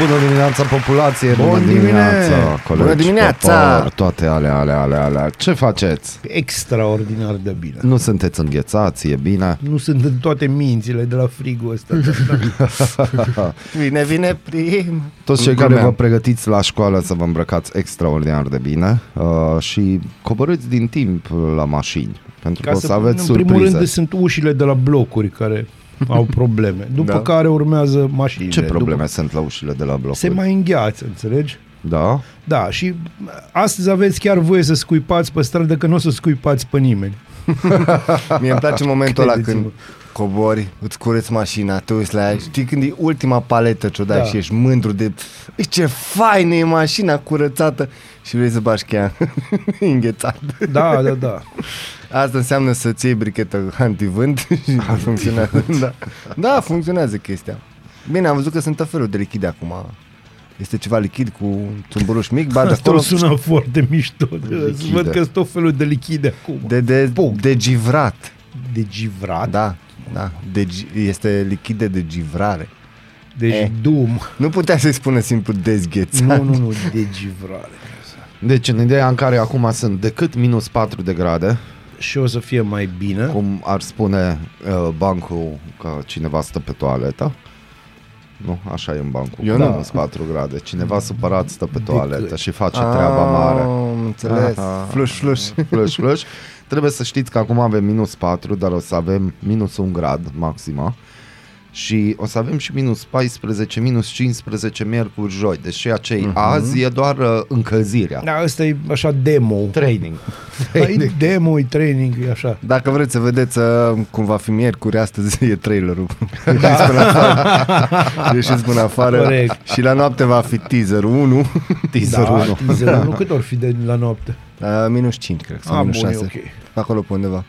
Bună dimineața, populație! Bun Bună dimineața, dimineața! colegi, Bună dimineața! popor, toate alea, alea, alea, alea. Ce faceți? Extraordinar de bine. Nu sunteți înghețați, e bine? Nu sunt în toate mințile de la frigul ăsta. vine, vine prim. Toți cei În care glumea. vă pregătiți la școală să vă îmbrăcați extraordinar de bine uh, și coborâți din timp la mașini, pentru că Ca o să, să aveți în surprize. primul rând sunt ușile de la blocuri care au probleme. După Da. care urmează mașinile. Ce probleme După... sunt la ușile de la blocuri? Se mai îngheață, înțelegi? Da? Da, și astăzi aveți chiar voie să scuipați pe stradă, că nu o să scuipați pe nimeni. Mie îmi place momentul ăla Credeți-mă. când cobori, îți cureți mașina, te uiți la ea, știi când e ultima paletă ce o dai Da. și ești mândru de "Ei, ce faină e mașina curățată și vrei să bași cheia înghețată. Da, da, da. Asta înseamnă să-ți iei brichetă antivânt și funcționează. Da. da, funcționează chestia. Bine, am văzut că sunt tot felul de lichide acum. Este ceva lichid cu tumburuș mic, bagi Asta acolo sună foarte mișto. Lichide. Văd că sunt tot felul de lichide acum. de, de, Punct. de givrat. de givrat. Da, da. De, gi- este lichide de givrare. Deci Eh. dum. Nu putea să-i spună simplu dezghețat. Nu, nu, nu, de givrare. Deci în ideea în care acum sunt decât minus 4 de grade, Și o să fie mai bine. cum ar spune uh, bancul că cineva stă pe toaletă. Nu, așa e în bancul. Eu cu nu. minus 4 grade. Cineva supărat stă pe toaletă Decât. și face treaba mare. Am înțeles. Aha. Fluș, fluș. Flush, flush. Trebuie să știți că acum avem minus 4, dar o să avem minus 1 grad maxima. Și o să avem și minus 14, minus 15 miercuri, joi. Deci ceea ce Mhm. uh-huh. azi e doar uh, încălzirea. Da, ăsta e așa demo. Training. Da, e demo, e training, e așa. Dacă vreți să vedeți uh, cum va fi miercuri, astăzi e trailerul. Ieșiți până afară. Ieșiți până afară. Corect. Și la noapte va fi teaserul 1. Teaser da, 1. teaser-ul. Nu cât ori fi de la noapte. Uh, minus 5, cred. Sau Ah, minus bun, e 6. ok. Acolo pe undeva.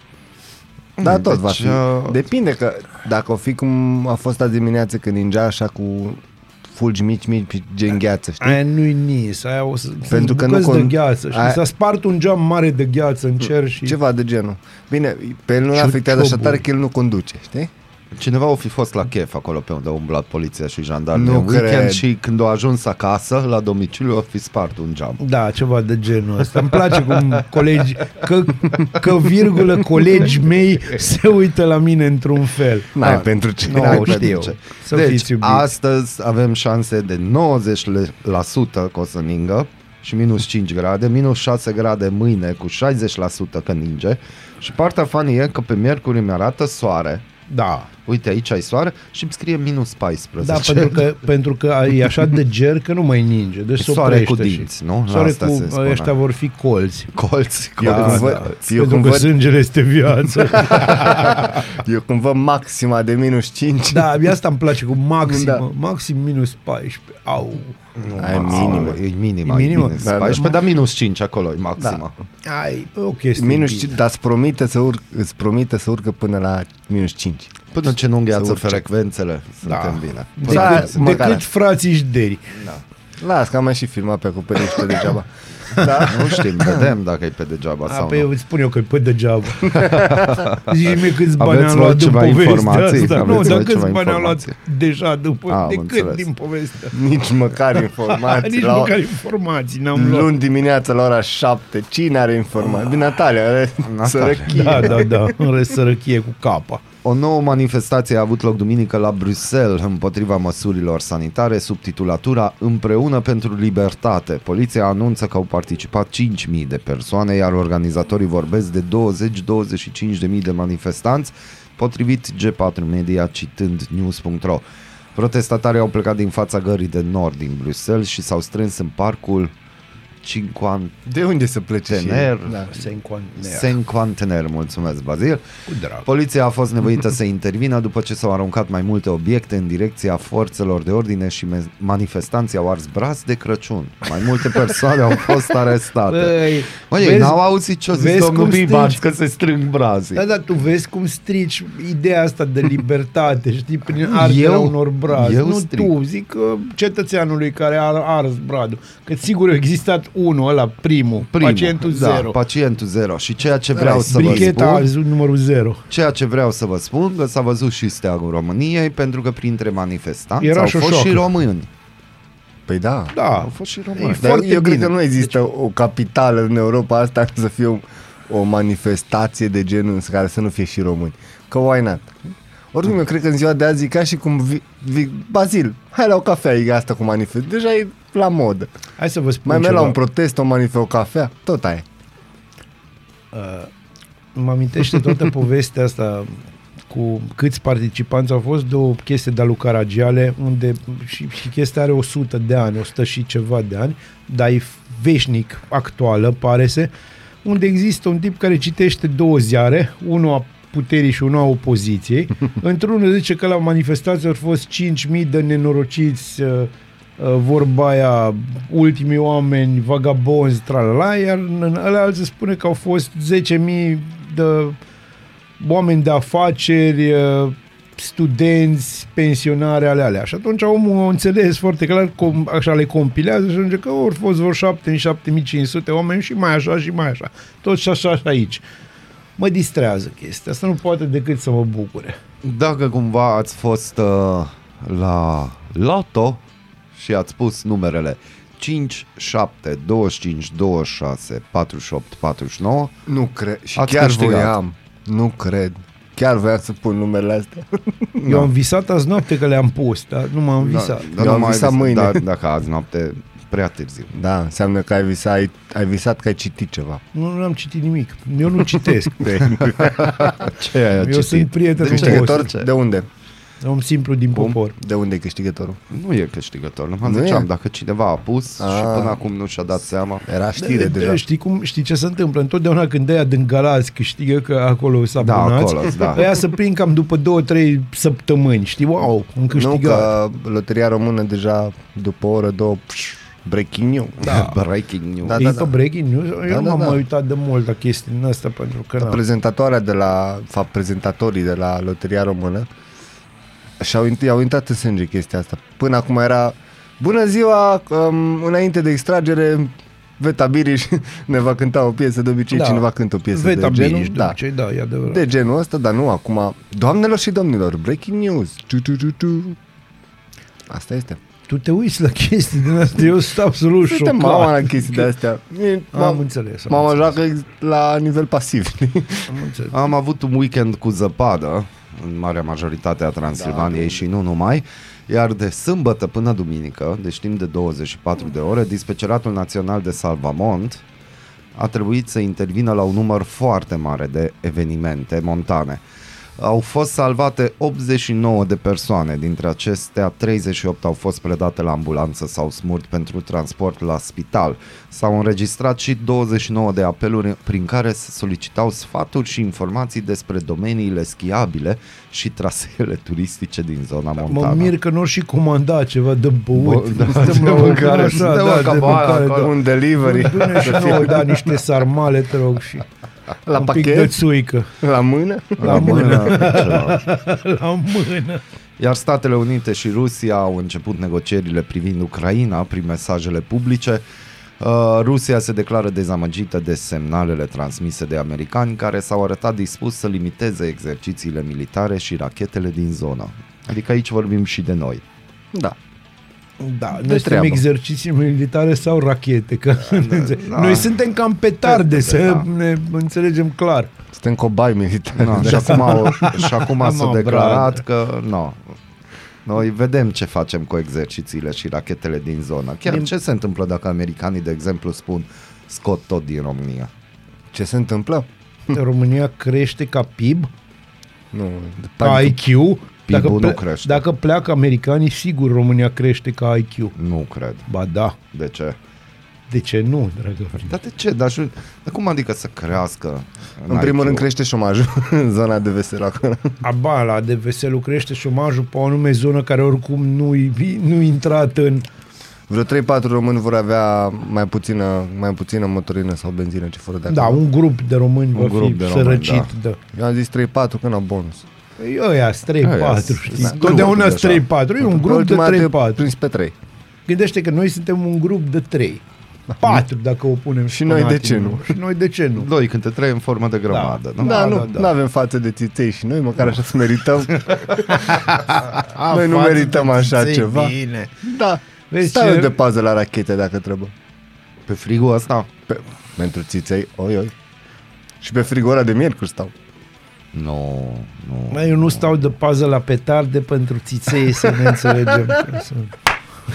Da, tot Deci, va fi. uh, Depinde că dacă o fi cum a fost azi dimineață când ningea așa cu fulgi mici, mici, gen gheață, știi? Aia nu-i nis, aia o să Pentru că nu bucăți de con- gheață. Și aia- s-a spart un geam mare de gheață în cer și... Ceva de genul. Bine, pe el nu-l Ciu- afectează așa cioburi. tare că el nu conduce, știi? Cineva o fi fost la chef acolo pe unde a umblat poliția și jandarmii Nu în weekend cred. și când a ajuns acasă la domiciliu a fi spart un geam. Da, ceva de genul ăsta. Îmi place cum colegi, că, că virgulă, colegi mei se uită la mine într-un fel. N-ai Da. pentru ce. Nu, N-ai știu. pentru ce. Să deci, fiți iubiți. astăzi avem șanse de 90% că o să ningă și minus 5 grade, minus 6 grade mâine cu 60% că ninge și partea funny e că pe miercuri mi arată soare. Da, Uite, aici ai soare și îmi scrie minus 14. da pentru, că, pentru că e așa de ger că nu mai ninge. Deci se soare oprește cu și- dinți, nu? Soare Asta cu, se spune. ăștia vor fi colți. Colți, Eu colți. când Da, văd- da. eu pentru când că văd- sângele este viață. Eu când văd maxima de minus 5, da, abia asta îmi place cu maxim, Da. maxim minus 14. Au. ai minimă. E minima, E e minimă? minus Da, da. 14, dar minus 5 acolo e maxima. Ai, o chestie. Minus bine. 5, dar îți promite să, urc, îți promite să urcă până la minus 5. Până ce nu Să îngheață urce. frecvențele, suntem Da. bine. Da, Decât, măcar decât frații Jderi. Las, că am mai și filmat pe acoperiște degeaba. Da. Nu știm, vedem dacă e pe degeaba A, sau păi nu. eu îți spun eu că e pe degeaba. Zici mie câți bani Aveți am luat luat din ceva povestea informații? asta. Aveți Nu, luat dar ceva câți bani am luat informații? deja după, A, am de cât înțeles. din povestea. Nici măcar informații. Nici la, măcar informații n-am luat. luni dimineața la ora 7. Cine are informații? Bine, Natalia, are Natalia. sărăchie. Da, da, da, în rest sărăchie cu capa. O nouă manifestație a avut loc duminică la Bruxelles împotriva măsurilor sanitare sub titulatura Împreună pentru Libertate. Poliția anunță că au participat 5.000 de persoane, iar organizatorii vorbesc de 20-25.000 de manifestanți, potrivit G4 Media citând news.ro. Protestatarii au plecat din fața gării de nord din Bruxelles și s-au strâns în parcul cinquantener. De unde să plece și... Da. Sencoantener. Cinquantener, mulțumesc, Bazil. Cu drag. Poliția a fost nevoită să intervină după ce s-au aruncat mai multe obiecte în direcția forțelor de ordine și me- manifestanții au ars brazi de Crăciun. Mai multe persoane au fost arestate. Băi, Mă, ei vezi- n-au auzit ce-o zis vezi domnul cum Bibaț strici? că se strâng brazii. Da, dar tu vezi cum strici ideea asta de libertate, știi, prin arderea Eu? unor brazi. Eu nu stric. tu, zic că cetățeanului care a ars bradul. Că sigur a existat unul, ăla, primul, Primul, pacientul da, zero. pacientul zero. Și ceea ce vreau să vă Bricheta a spun, zis numărul zero. ceea ce vreau să vă spun, că s-a văzut și steagul României, pentru că printre manifestanți Era au și o fost și șoacă. români. Păi da. Da, Au fost și români. E Dar foarte eu cred bine. că nu există o capitală în Europa asta să fie o, o manifestație de genul ăsta care să nu fie și români. Că why not? Oricum, eu cred că în ziua de azi e ca și cum vi, vi, Bazil, hai la o cafea, e asta cu manifest. Deja e la modă. Hai să vă spun Mai merg ceva. la un protest, o manifest, o cafea, tot aia. Uh, mă amintește toată povestea asta cu câți participanți au fost de o chestie de-a lui Caragiale, unde și, și chestia are 100 de ani, 100 și ceva de ani, dar e veșnic actuală, pare se, unde există un tip care citește două ziare, unul a puterii și unul a opoziției. Într-unul zice că la manifestație au fost 5.000 de nenorociți uh, uh, vorba aia, ultimii oameni, vagabonzi, tralala, iar în ăla alții spune că au fost 10.000 de oameni de afaceri, uh, studenți, pensionare ale alea. Și atunci omul a înțeles foarte clar, com, așa le compilează și ajunge că au fost vreo 7 7500 oameni și mai așa și mai așa. Tot și așa și aici. Mă distrează chestia asta, nu poate decât să mă bucure. Dacă cumva ați fost uh, la Loto și ați pus numerele 5, 7, 25, 26, 48, 49, Nu cred. Și Ați chiar câștigat. voiam. Nu cred. Chiar voiam să pun numerele astea. Eu am visat azi noapte că le-am pus, dar nu m-am visat. Da, Eu am mai visat vis- mâine. Da, dacă azi noapte, prea târziu. Da, înseamnă că ai visat, ai, ai visat că ai citit ceva. Nu, nu am citit nimic. Eu nu citesc. Ce ai Eu citit? sunt prieten cu Câștigător? Câștigător? De unde? Om simplu din Cum? popor. De unde e câștigătorul? Nu e câștigător. Nu mă Nu ziceam, e? dacă cineva a pus Ah. și până acum nu și-a dat seama. Era știre Da, deja. Știi, cum, știi ce se întâmplă? Întotdeauna când ăia din Galați câștigă că acolo s-a Da, abonați, acolo, da. ăia se prind cam după două, trei săptămâni. Știi, wow, am Nu câștigat. că loteria română deja după o oră, două, pș, breaking news. Da. Breaking news. Da, e pe breaking news? Eu Da, nu da, m-am da. mai uitat de mult la chestii din asta pentru că na. Prezentatoarea de la, fapt, prezentatorii de la loteria română și-au, int- i-au intrat în sânge chestia asta. Până acum era Bună ziua, um, înainte de extragere Veta Biriș ne va cânta o piesă De obicei Da. cineva cântă o piesă Veta de genul Biriș, de da, obicei, da, e adevărat. de genul ăsta, dar nu acum Doamnelor și domnilor, breaking news tu, tu, tu, tu. Asta este Tu te uiți la chestii din astea, eu sunt absolut Suntem șocat. mama la chestii de astea E- Am înțeles. Am Mama înțeles, joacă ex- la nivel pasiv am înțeles. Am avut un weekend cu zăpadă în marea majoritate a Transilvaniei Da. și nu numai, iar de sâmbătă până duminică, deci timp de 24 de ore, Dispeceratul Național de Salvamont a trebuit să intervină la un număr foarte mare de evenimente montane. Au fost salvate 89 de persoane, dintre acestea 38 au fost predate la ambulanță sau smurt pentru transport la spital. S-au înregistrat și 29 de apeluri prin care se solicitau sfaturi și informații despre domeniile schiabile și traseele turistice din zona Mă montană. mir că nu și comanda ceva de băut. Bă, da, Stăm de la o mâncare, așa, suntem da, la de cabană mâncare, acolo. da. Un delivery Pune și nouă, da, niște sarmale, te rog, și La un pic pachet? de țuică. La mână? La mână. ceva. La mână. Iar Statele Unite și Rusia au început negocierile privind Ucraina prin mesajele publice. Uh, Rusia se declară dezamăgită de semnalele transmise de americani care s-au arătat dispus să limiteze exercițiile militare și rachetele din zonă. Adică aici vorbim și de noi. Da. Da, noi De suntem treabă. exerciții militare sau rachete, că da. noi suntem cam petarde, să Da. ne înțelegem clar. Suntem cobai militari. No, și acum, au, și acum s-a Mă, declarat că nu. Noi vedem ce facem cu exercițiile și rachetele din zonă. Chiar Din- ce se întâmplă dacă americanii, de exemplu, spun scot tot din România? Ce se întâmplă? România crește ca PIB, Nu. ca IQ. Dacă, PIB-ul nu crește. dacă pleacă americanii, sigur România crește ca IQ. Nu cred. Ba da. De ce? De ce nu, dragă Florin? Dar de ce? Dar, și- dar cum adică să crească? În primul IQ? rând crește șomajul în zona de veselă acolo. Aba, la de veselul crește șomajul pe o anume zonă care oricum nu, nu intrat în... Vreo 3-4 români vor avea mai puțină, mai puțină motorină sau benzină ce fără de Da, acolo. un grup de români Un va grup fi de români, sărăcit. Da. Eu am zis 3-4 că n-au bonus. Păi ăia, 3-4, Ăia, știi? da, Totdeauna grupuri 3-4, e un Pe grup ultima dată de 3-4. Prins pe 3. Gândește că noi suntem un grup de 3. 4 dacă o punem Și noi de ce nu? Și noi de ce nu? Doi câte trei în formă de grămadă. nu? Da, Da, nu, da, da. nu avem față de țiței și noi măcar așa să merităm. A, Noi nu față merităm de așa țiței, ceva. Bine. da. Vezi Stai ce- eu de pază la rachete dacă trebuie. Pe frigul ăsta? Pe, pentru țiței, oi, oi. Și pe frigora de miercuri stau. Nu, nu. Mai eu nu stau de pază la petarde pentru țiței să ne înțelegem. ca Să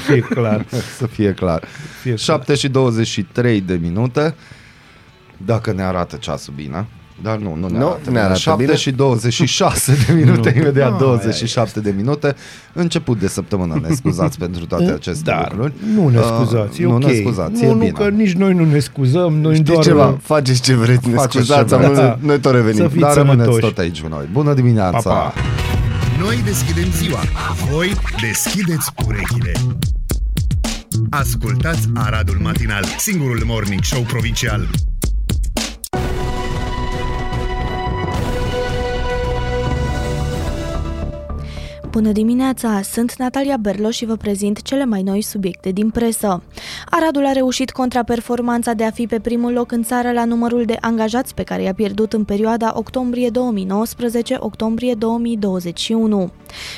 fie clar. Să fie clar. Fie clar. 7 și 23 de minute. Dacă ne arată ceasul bine. Dar nu, nu ne Nu, arată, ne bine. arată 7 bine. și 26 de minute, Nu. imediat Ai, 27 de minute. Început de săptămână, ne scuzați pentru toate aceste Dar lucruri. nu ne Uh, scuzați, e nu ok. ne scuzați, nu, e nu, bine. că nici noi nu ne scuzăm, noi Știi doar... ceva? Faceți ce vreți, ne Faceți scuzați, ce am vreți. nu- noi tot revenim. Să fiți Dar rămâneți sănătoși. tot aici cu noi. Bună dimineața! Pa, pa. Noi deschidem ziua, voi deschideți urechile. Ascultați Aradul Matinal, singurul morning show provincial. Bună dimineața! Sunt Natalia Berlo și vă prezint cele mai noi subiecte din presă. Aradul a reușit contraperformanța de a fi pe primul loc în țară la numărul de angajați pe care i-a pierdut în perioada octombrie 2019-octombrie 2021.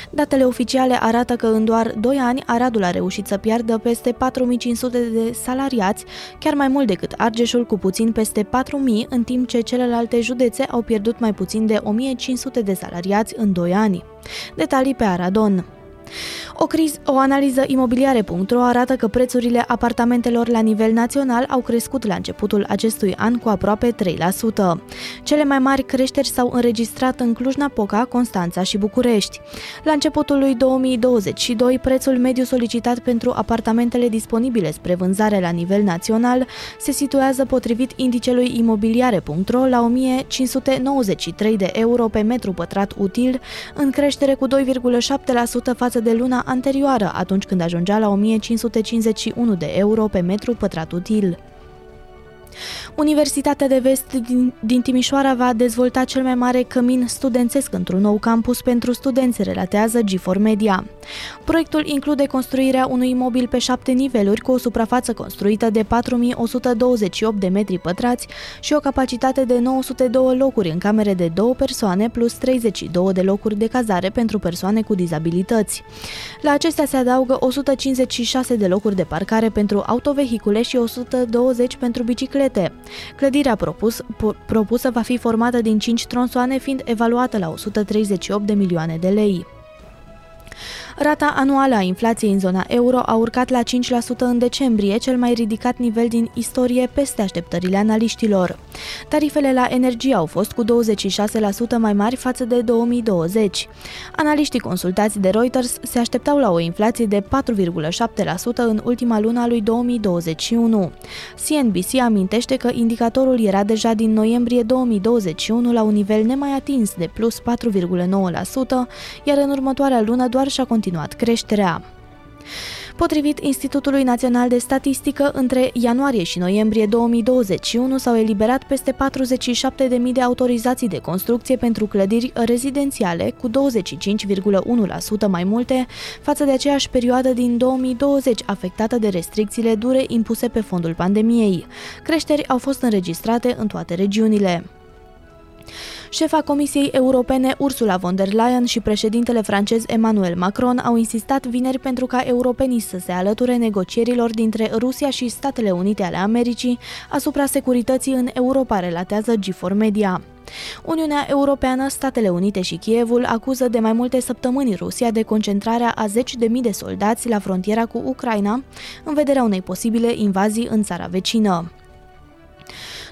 Datele oficiale arată că în doar 2 ani Aradul a reușit să piardă peste 4500 de salariați, chiar mai mult decât Argeșul cu puțin peste 4000, în timp ce celelalte județe au pierdut mai puțin de 1500 de salariați în 2 ani. Detalii pe Aradon. O, criz, o analiză imobiliare.ro arată că prețurile apartamentelor la nivel național au crescut la începutul acestui an cu aproape 3%. Cele mai mari creșteri s-au înregistrat în Cluj-Napoca, Constanța și București. La începutul lui 2022, prețul mediu solicitat pentru apartamentele disponibile spre vânzare la nivel național se situează potrivit indicelui imobiliare.ro la 1593 de euro pe metru pătrat util, în creștere cu 2,7% față de luna anterioară, atunci când ajungea la 1551 de euro pe metru pătrat util. Universitatea de Vest din, din Timișoara va dezvolta cel mai mare cămin studențesc într-un nou campus pentru studenți, relatează G4 Media. Proiectul include construirea unui imobil pe șapte niveluri cu o suprafață construită de 4128 de metri pătrați și o capacitate de 902 locuri în camere de două persoane plus 32 de locuri de cazare pentru persoane cu dizabilități. La acestea se adaugă 156 de locuri de parcare pentru autovehicule și 120 pentru biciclete. Clădirea propus, po- propusă va fi formată din 5 tronsoane, fiind evaluată la 138 de milioane de lei. Rata anuală a inflației în zona euro a urcat la 5% în decembrie, cel mai ridicat nivel din istorie peste așteptările analiștilor. Tarifele la energie au fost cu 26% mai mari față de 2020. Analiștii consultați de Reuters se așteptau la o inflație de 4,7% în ultima lună a lui 2021. CNBC amintește că indicatorul era deja din noiembrie 2021 la un nivel nemai atins de plus 4,9%, iar în următoarea lună doar și-a continuat creșterea. Potrivit Institutului Național de Statistică, între ianuarie și noiembrie 2021 s-au eliberat peste 47.000 de autorizații de construcție pentru clădiri rezidențiale, cu 25,1% mai multe față de aceeași perioadă din 2020, afectată de restricțiile dure impuse pe fondul pandemiei. Creșteri au fost înregistrate în toate regiunile. Șefa Comisiei Europene Ursula von der Leyen și președintele francez Emmanuel Macron au insistat vineri pentru ca europenii să se alăture negocierilor dintre Rusia și Statele Unite ale Americii asupra securității în Europa, relatează G4 Media. Uniunea Europeană, Statele Unite și Kievul acuză de mai multe săptămâni Rusia de concentrarea a zeci de mii de soldați la frontiera cu Ucraina în vederea unei posibile invazii în țara vecină.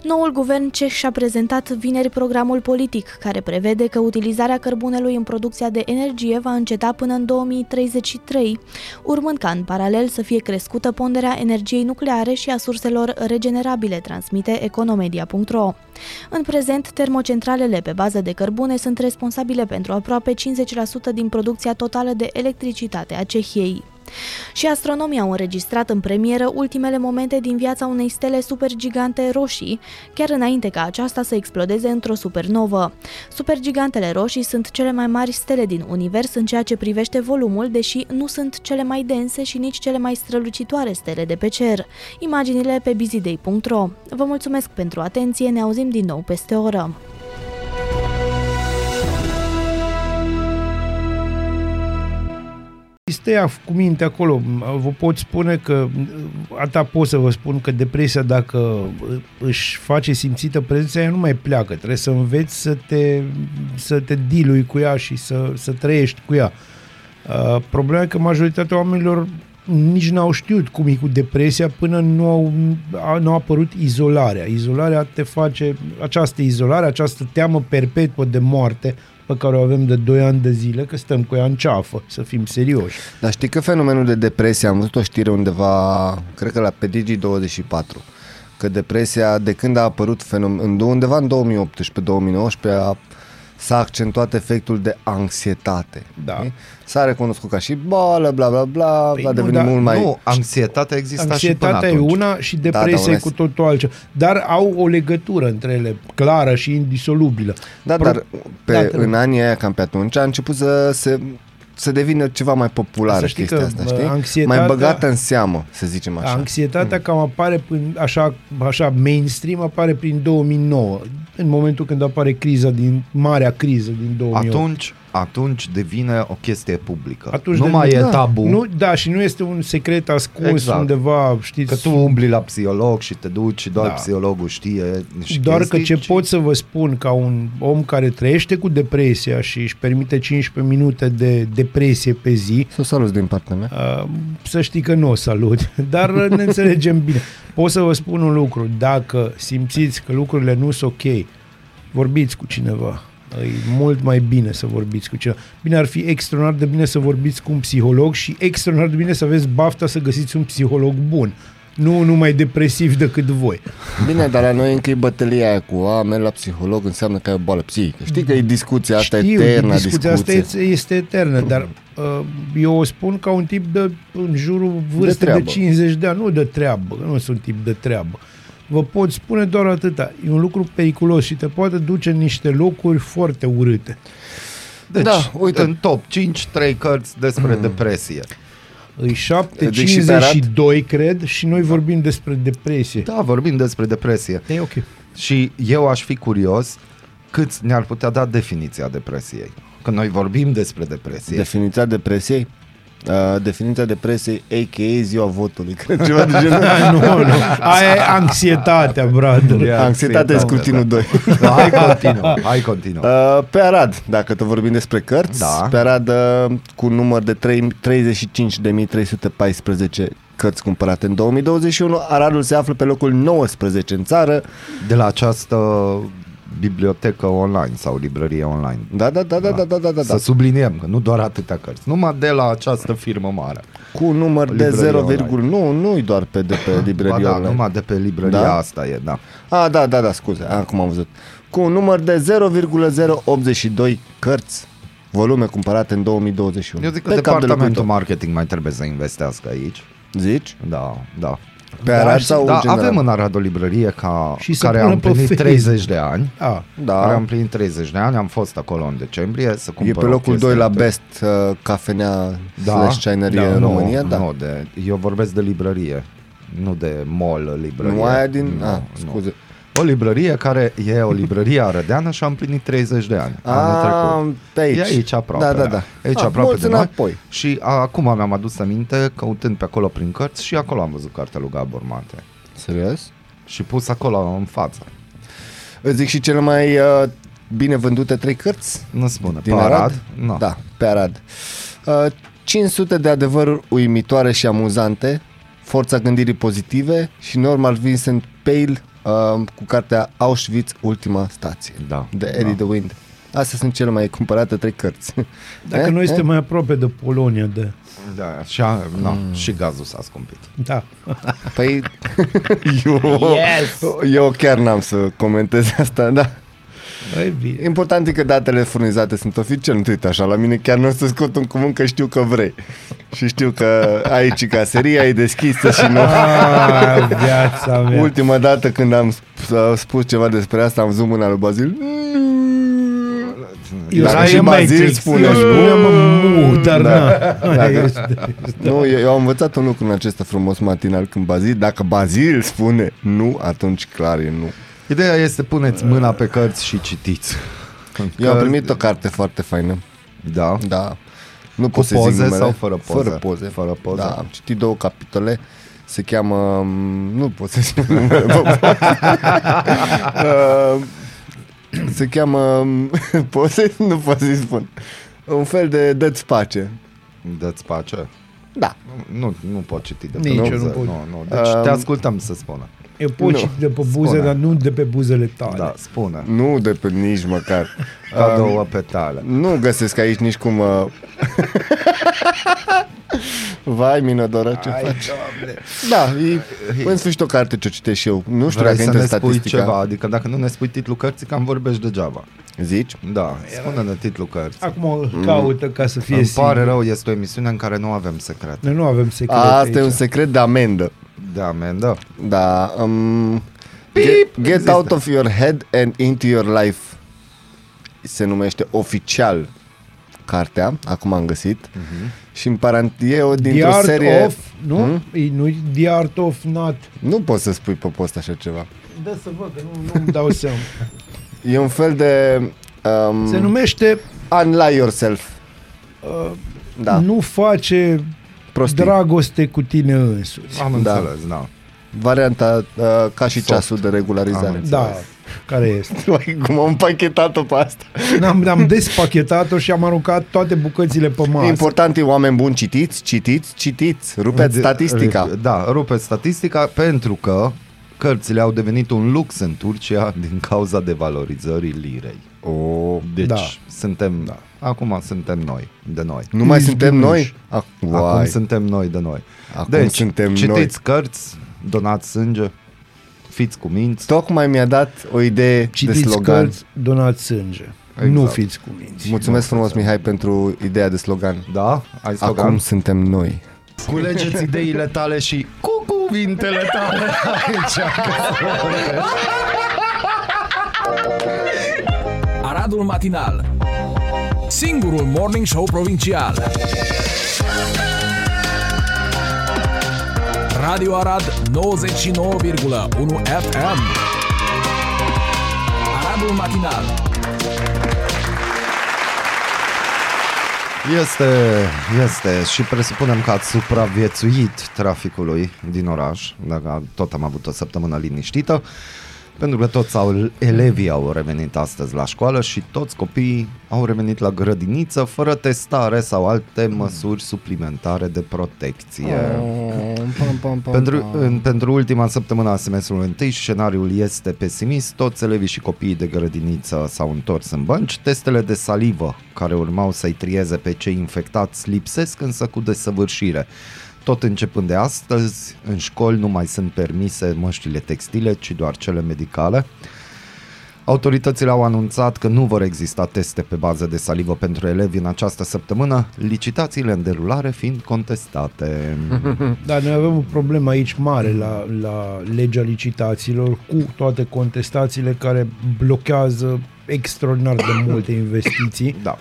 Noul guvern ceh și-a prezentat vineri programul politic, care prevede că utilizarea cărbunelui în producția de energie va înceta până în 2033, urmând ca în paralel să fie crescută ponderea energiei nucleare și a surselor regenerabile, transmite economedia.ro. În prezent, termocentralele pe bază de cărbune sunt responsabile pentru aproape 50% din producția totală de electricitate a Cehiei. Și astronomii au înregistrat în premieră ultimele momente din viața unei stele supergigante roșii, chiar înainte ca aceasta să explodeze într-o supernovă. Supergigantele roșii sunt cele mai mari stele din univers în ceea ce privește volumul, deși nu sunt cele mai dense și nici cele mai strălucitoare stele de pe cer. Imaginile pe bizidei.ro. Vă mulțumesc pentru atenție, ne auzim din nou peste o oră. Stea cu minte acolo, vă pot spune că, atâta pot să vă spun că depresia dacă își face simțită prezența, ea nu mai pleacă. Trebuie să înveți să te, să te dilui cu ea și să, să trăiești cu ea. Uh, problema e că majoritatea oamenilor nici n-au știut cum e cu depresia până nu, au, nu a apărut izolarea. Izolarea te face, această izolare, această teamă perpetuă de moarte, pe care o avem de 2 ani de zile, că stăm cu ea în ceafă, să fim serioși. Dar știi că fenomenul de depresie, am văzut o știre undeva, cred că la pe Digi24, că depresia, de când a apărut fenomen, undeva în 2018-2019, a s-a accentuat efectul de anxietate. Da. știi? S-a recunoscut ca și boală, bla bla bla, Păi a nu, devenit dar mult mai... Nu, anxietatea exista și Anxietatea până e atunci. una și Da, depresia da, e una cu totul altceva. Dar au o legătură între ele, clară și indisolubilă. Da, Pro- dar pe, Da, te rog. în anii aia, cam pe atunci, a început să se să devină ceva mai populară Să știi chestia că, asta, bă, știi? anxietatea- Mai băgată în seamă, să zicem așa. Anxietatea cam apare prin, așa, așa mainstream, apare prin 2009, în momentul când apare criza din, marea criză din 2008. Atunci, atunci devine o chestie publică. Atunci nu de- mai e da, tabu. Nu, da, și nu este un secret ascuns Exact. undeva, știți, Că tu umbli la psiholog și te duci și doar Da. psihologul știe și Doar chestii, că ce ci- pot să vă spun ca un om care trăiește cu depresia și își permite 15 minute de depresie pe zi, Să salut din partea mea. Uh, să știi că nu o salut, dar ne înțelegem bine. Pot să vă spun un lucru, dacă simțiți că lucrurile nu sunt ok, vorbiți cu cineva. E mult mai bine să vorbiți cu cineva. Bine, ar fi extraordinar de bine să vorbiți cu un psiholog și extraordinar de bine să aveți bafta să găsiți un psiholog bun. Nu numai depresiv decât voi. Bine, dar la noi încă e bătălia aia cu a, merg la psiholog înseamnă că ai o boală psihică. Știi că e discuția asta Știu, eternă, discuția asta discuție. este, este eternă, dar uh, eu o spun ca un tip de în jurul vârstei de, treabă. de 50 de ani, nu de treabă, nu sunt tip de treabă. Vă pot spune doar atâta, e un lucru periculos și te poate duce în niște locuri foarte urâte. Deci, Da, uite. în top 5, 3 cărți despre depresie. Îi Deci și pe Arad? 7,52 cred și noi vorbim despre depresie. Da, vorbim despre depresie. E ok. Și eu aș fi curios câți ne-ar putea da definiția depresiei. Că noi vorbim despre depresie. Definiția depresiei? Uh, definiția depresiei, a.k.a. ziua votului. Cred ceva de genul. nu, nu. Aia e anxietatea, brother. Ia, Anxietate da, scrutinul da. 2. Da, hai continuă, hai continuă. Uh, pe Arad, dacă tot vorbim despre cărți, Da. pe Arad uh, cu un număr de 35.314 cărți cumpărate în 2021, Aradul se află pe locul 19 în țară. De la această bibliotecă online sau librărie online. Da, da, da, da, da, da, da, da, Să da. subliniem că nu doar atâtea cărți, numai de la această firmă mare. Cu un număr de Librărie 0, online. nu, nu-i doar pe, de pe Ba librărie da, online. numai de pe librăria Da? asta e, da. A, da, da, da, scuze, acum am văzut. Cu un număr de 0,082 cărți, volume cumpărate în 2021. Eu zic că Pe cap de departamentul locuitor. marketing mai trebuie să investească aici. Zici? Da, da. Pe Arad sau da, general? avem în Arad o librărie ca, Și să care a pună pe împlinit Facebook. 30 de ani. A, Da. Care a împlinit 30 de ani, am fost acolo în decembrie să E cumpăr pe o locul chestie 2 la de- Best uh, cafenea Da, slash ceanărie da, în nu, România, da. Nu, de, eu vorbesc de librărie, nu de mall librărie. Nu aia din... Nu, ah, nu. Scuze. O librărie care e o librărie arădeană și a împlinit 30 de ani. anul trecut. A, pe aici. E aici aproape. Da, da, da. Aici Ah, aproape mulți de noi. înapoi. Și a, acum mi-am adus aminte, căutând pe acolo prin cărți și acolo am văzut cartea lui Gabor Mate. Serios? Și pus acolo în față. Îți zic și cele mai uh, bine vândute trei cărți Nu spune. din pe Arad? Arad? Nu. Da, pe Arad. Uh, 500 de adevăruri uimitoare și amuzante, forța gândirii pozitive și Normal Vincent Pale uh, cu cartea Auschwitz, Ultima Stație, Da. de Eddie da. the Wind. Astea sunt cele mai cumpărate trei cărți. Dacă Eh? noi Eh? suntem mai aproape de Polonia, de... Da, așa, no, și gazul s-a scumpit. Da. Păi, eu, Yes! eu chiar n-am să comentez asta, da. E bine. Important e că datele furnizate sunt oficial, nu te uita așa la mine, chiar nu o să scot un cuvânt că știu că vrei. Și știu că aici caseria e deschisă și nu... Ah, viața mea. Ultima dată când am sp- spus ceva despre asta, am văzut mâna lui Bazil. Eu Dacă Dacă și și Bazil spune. Eu spuneam mu, dar Da. na. Dacă- Este- Nu, eu, eu am învățat un lucru în acesta frumos matinal când Bazil, dacă Bazil spune nu, atunci clar e nu. Ideea este puneți mâna pe cărți și citiți. Eu am primit o carte foarte faină. Da. Da. Nu Cu pot să zic poze numele. sau fără poze? Fără poze. Fără poze. Da, am citit două capitole. Se cheamă... m, Nu pot să zic numele. bă, Uh, Se cheamă... m, Poze? Nu pot să-i spun. Un fel de dă-ți pace. Dă-ți pace. Da. Nu, nu pot citi de pe Nici eu buze. nu pot. Nu, nu. Deci Um, te ascultăm să spună. Eu pot Nu. citi de pe buze, Spune. dar nu de pe buzele tale. Da, spune. Nu de pe nici măcar. Ca Um, două petale. Nu găsesc aici nici cum... Uh... Vai, Minodora, ce Ai, faci? Doamne. Da, e, în sfârșit o carte ce o citesc și eu. Nu știu Vrei dacă să intră ne spui statistica. ceva, adică dacă nu ne spui titlul cărții, cam vorbești degeaba. Zici? Da, spune-ne titlul cărții. Acum îl caută ca să fie Îmi sigur. pare rău, este o emisiune în care nu avem secret. Noi nu avem secret Asta aici. e un secret de amendă. De amendă. Da. Um, Pip, get get există. out of your head and into your life. Se numește oficial cartea, acum am găsit. Uh-huh. Și în parant e o The dintr-o Art serie... of, nu? Hmm? E, nu The Art of Not. Nu poți să spui pe post așa ceva. Da să văd, că nu, nu-mi dau seama. E un fel de... Um, Se numește Unlie yourself. uh, Da, Nu face prostii. dragoste cu tine însuți. Am Da. înțeles, da. Varianta uh, ca și Soft. ceasul de regularizare. Am Da, care este? Uai, Cum am împachetat-o pe asta. Am, am despachetat-o și am aruncat toate bucățile pe masă. Important e oameni buni, citiți, citiți, citiți. Rupeți De- statistica. Da, rupeți statistica pentru că cărțile au devenit un lux în Turcia din cauza devalorizării lirei. O, Deci Da. suntem, da. acum suntem noi, de noi. nu mai Izbuș. suntem noi? Ac- Acum Uai, suntem noi de noi. acum deci, suntem citiți noi. cărți, donați sânge, fiți cu minți. Tocmai mi-a dat o idee de Citiți slogan. cărți, donați sânge. Exact. Nu fiți cu minți. Mulțumesc frumos, Mihai, pentru ideea de slogan. Da? Ai slogan? Acum suntem noi. Culegeți ideile tale și cu cuvintele tale aici. Aradul Matinal Singurul Morning Show Provincial Radio Arad 99,1 FM Aradul Matinal. Este, este și presupunem că ați supraviețuit traficului din oraș, dacă tot am avut o săptămână liniștită, pentru că toți au, elevii au revenit astăzi la școală și toți copiii au revenit la grădiniță fără testare sau alte măsuri suplimentare de protecție. Pentru, în, pentru ultima săptămână a semestrului întâi, scenariul este pesimist. Toți elevii și copiii de grădiniță s-au întors în bănci. Testele de salivă, care urmau să-i trieze pe cei infectați, lipsesc însă cu desăvârșire. Tot începând de astăzi, în școli nu mai sunt permise măștile textile, ci doar cele medicale. Autoritățile au anunțat că nu vor exista teste pe bază de salivă pentru elevi în această săptămână, licitațiile în derulare fiind contestate. Dar noi avem o problemă aici mare la, la legea licitațiilor cu toate contestațiile care blochează extraordinar de multe investiții Da.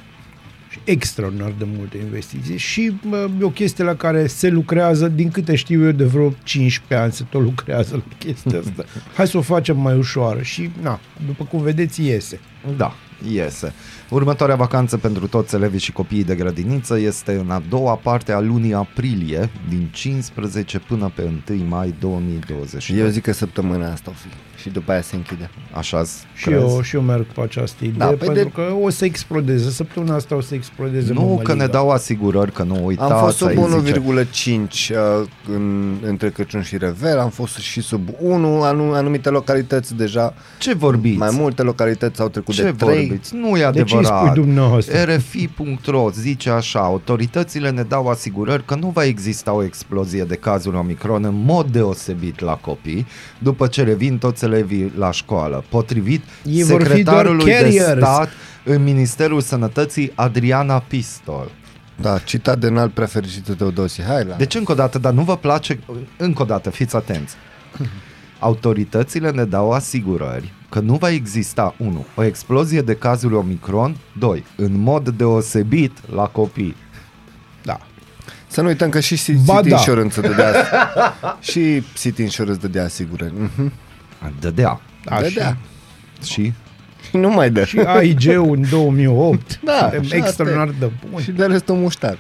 Și extraordinar de multe investiții și bă, e o chestie la care se lucrează, din câte știu eu, de vreo 15 ani se tot lucrează la chestia asta. Hai să o facem mai ușoară și, na, după cum vedeți, iese. Da, iese. Următoarea vacanță pentru toți elevii și copiii de grădiniță este în a doua parte a lunii aprilie, din 15 până pe 1 mai 2020. Eu zic că săptămâna asta o fi. Și după aia se închide. Așa Și eu, și eu merg pe această idee, Da, da, păi pentru de- că o să explodeze. Săptămâna asta o să explodeze Nu mămăliga. că ne dau asigurări că nu uitați, Am fost sub aici zice, 1,5 uh, în, între Crăciun și Revel, am fost și sub 1, anu, anumite localități deja, Ce vorbiți? mai multe localități au trecut Ce de 3. vorbiți? Nu e De ce îi adevărat. spui dumneavoastră? RFI.ro zice așa, autoritățile ne dau asigurări că nu va exista o explozie de cazuri Omicron în mod deosebit la copii, după ce revin toți elevii la școală. Potrivit Ei vor fi secretarului doar de carriers. stat în Ministerul Sănătății Adriana Pistol. Da, citat de înalt prefericitul Teodosie. Hai la... Deci încă o dată, dar nu vă place, încă o dată, fiți atenți. Autoritățile ne dau asigurări că nu va exista 1. O explozie de cazuri Omicron 2. În mod deosebit la copii. Da. Să nu uităm că și City Ba da. Insurance dădea și City Insurance dădea asigurări. Mhm. Dădea. Da, Dădea. Și Și nu mai dă. Și AIG-ul în 2008. Da, Suntem și asta extraordinar de buni. Și de restul muștar.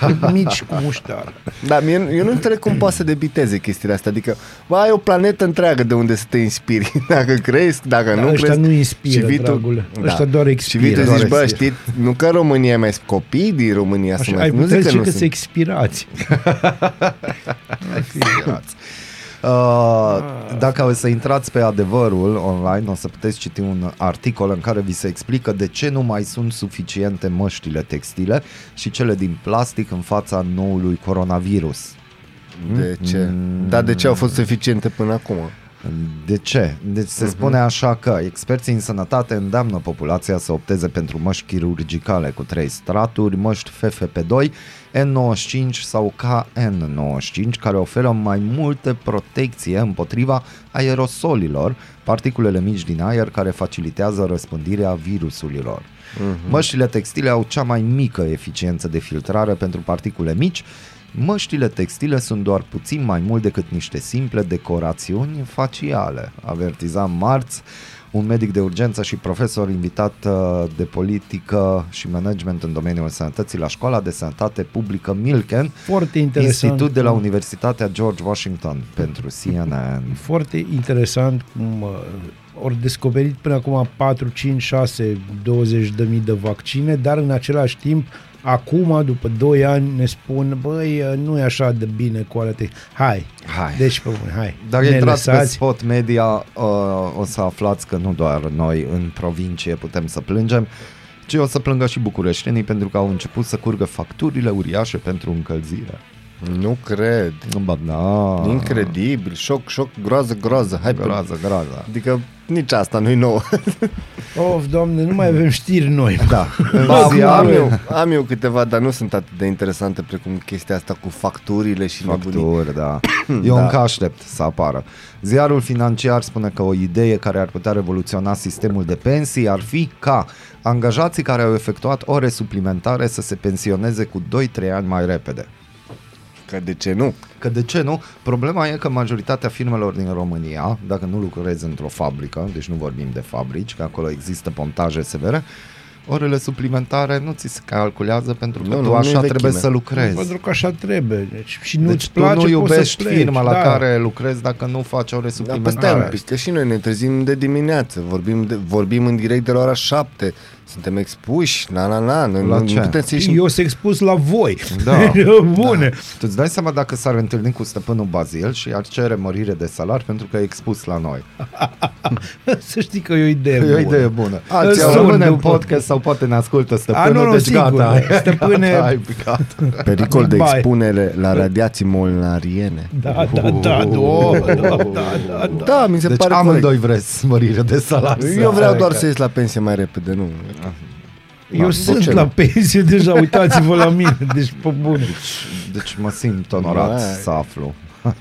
Suntem mici cu muștar. Da, mie, eu nu înțeleg cum poate să debiteze chestiile astea. Adică, bă, ai o planetă întreagă de unde să te inspiri. Dacă crezi, dacă Da, nu ăștia crezi. nu inspiră, și Vitu- dragule. Ăștia doar Și expiră. Vitu Doar zici, bă, expiră. știți, nu că România e mai copii din România să Așa, mai ai nu putea zic că zice nu că se sunt. expirați. Uh, dacă o să intrați pe adevărul online, o să puteți citi un articol în care vi se explică de ce nu mai sunt suficiente măștile textile și cele din plastic în fața noului coronavirus. De ce? Dar de ce au fost eficiente până acum? De ce? Deci se spune așa că experții în sănătate îndeamnă populația să opteze pentru măști chirurgicale cu trei straturi, măști FFP2, N95 sau KN95, care oferă mai multe protecție împotriva aerosolilor, particulele mici din aer care facilitează răspândirea virusurilor. Uh-huh. Măștile textile au cea mai mică eficiență de filtrare pentru particule mici, Măștile textile sunt doar puțin mai mult decât niște simple decorațiuni faciale, avertiza marți un medic de urgență și profesor invitat uh, de politică și management în domeniul sănătății la Școala de Sănătate Publică Milken, Foarte interesant. institut de la Universitatea George Washington pentru CNN. Foarte interesant cum uh, ori descoperit până acum 4, 5, 6, 20 de mii de vaccine, dar în același timp acum, după 2 ani, ne spun, băi, uh, nu e așa de bine cu alea te- Hai, Hai. deci pe bune, hai. Dacă ne intrați pe lăsați. Spot Media, uh, o să aflați că nu doar noi în provincie putem să plângem, ci o să plângă și bucureștenii pentru că au început să curgă facturile uriașe pentru încălzire. Nu cred. Ba da. Incredibil, șoc, șoc, groază, groază. Hai pe Groază, groază. Adică nici asta nu-i nouă. Of, doamne, nu mai avem știri noi. Da. În Ba, am, ziare, eu, am eu câteva, dar nu sunt atât de interesante precum chestia asta cu facturile și nebunii. Facturi, da. Eu Da. încă aștept să apară. Ziarul financiar spune că o idee care ar putea revoluționa sistemul de pensii ar fi ca angajații care au efectuat ore suplimentare să se pensioneze cu 2-3 ani mai repede. Că de ce nu? Că de ce nu? Problema e că majoritatea firmelor din România, dacă nu lucrezi într-o fabrică, deci nu vorbim de fabrici, că acolo există pontaje severe, orele suplimentare nu ți se calculează pentru că Nu, tu nu, nu e așa trebuie vechime. să lucrezi. Pentru că așa trebuie. Deci, și nu-ți Deci tu place, nu poți iubești să pleci. firma la da. care lucrezi dacă nu faci ore Da, păi stai suplimentare. un pic, că și noi ne trezim de dimineață, vorbim, de, vorbim în direct de la ora 7, suntem expuși, na, na, na, nu, La nu, ce? nu putem să ieșim. Eu sunt expus la voi. Da. Bune. Tu îți dai seama dacă s-ar întâlni cu stăpânul Bazil și ar cere mărire de salar pentru că e expus la noi. să știi că e o idee E o bună. idee bună. Îl Ați sun rămâne în după. podcast sau poate ne ascultă A, stăpânul, nu, nu, deci sigur, gata. da. Stăpâne- Gata, ai picat. Pericol de Bai. expunere la radiații molnariene. Da, da, da, da, da, da, da, da. Da, mi se Deci pare amândoi vreți mărire de salar. corect. Eu vreau doar să ies la pensie mai repede, nu. Eu Da, sunt ce la nu? pensie deja, uitați-vă la mine, deci pe bune. Deci mă simt onorat Bai. să aflu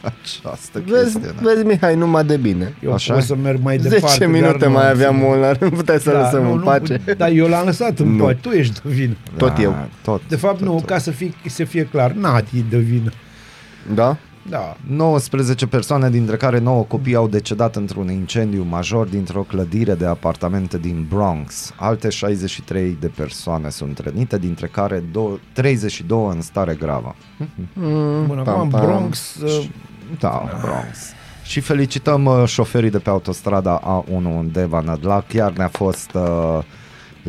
această Vezi, chestie. vezi, Mihai, numai de bine. Eu Așa? pot să merg mai departe. 10 dar minute nu mai am aveam să- molnar, nu puteai să lăsăm nu, în nu, pace. Dar eu l-am lăsat în Nu. pace, tu ești de vină. Tot eu. Tot, De fapt, tot, nu, tot. ca să fie, să fie clar, Nati e de vină. Da? Da. 19 persoane, dintre care 9 copii, au decedat într-un incendiu major dintr-o clădire de apartamente din Bronx. Alte 63 de persoane sunt rănite, dintre care dou- 32 în stare gravă. Mm, Bun, pam, acum în pam. Bronx, uh, Da, Bronx. Și felicităm uh, șoferii de pe autostrada A1 Undeva Nădlac. Chiar ne-a fost uh,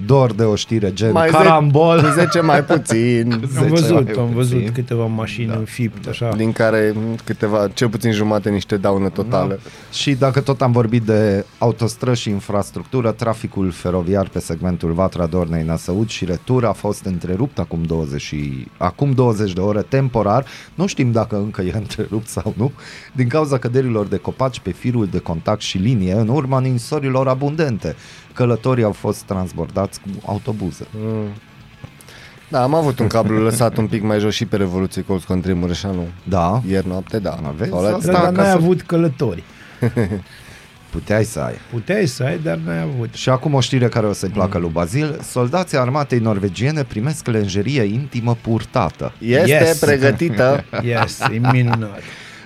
dor de o știre gen Mai ze- carambol. Cu 10 mai puțin, am 10 văzut, mai am văzut puțin. câteva mașini Da. înfipte, așa. din care mm, câteva, cel puțin jumate, niște daună totală. Și dacă tot am vorbit de autostrăzi și infrastructură, traficul feroviar pe segmentul Vatra Dornei Năsăud și retur a fost întrerupt acum 20, și, acum 20 de ore temporar. Nu știm dacă încă e întrerupt sau nu, din cauza căderilor de copaci pe firul de contact și linie în urma ninsorilor abundente. Călătorii au fost transbordați cu autobuze. Mm. Da, am avut un cablu lăsat un pic mai jos și pe Revoluție Colț cu Andrei Mureșanu. Da, Ieri noapte, da. Aveți? Sau la- Asta Dar ca n-ai să- avut călători. puteai să ai. Puteai să ai, dar n-ai avut. Și acum o știre care o să-i placă lui Bazil. Soldații armatei norvegiene primesc lenjerie intimă purtată. Este Yes. pregătită. Yes, e minunat.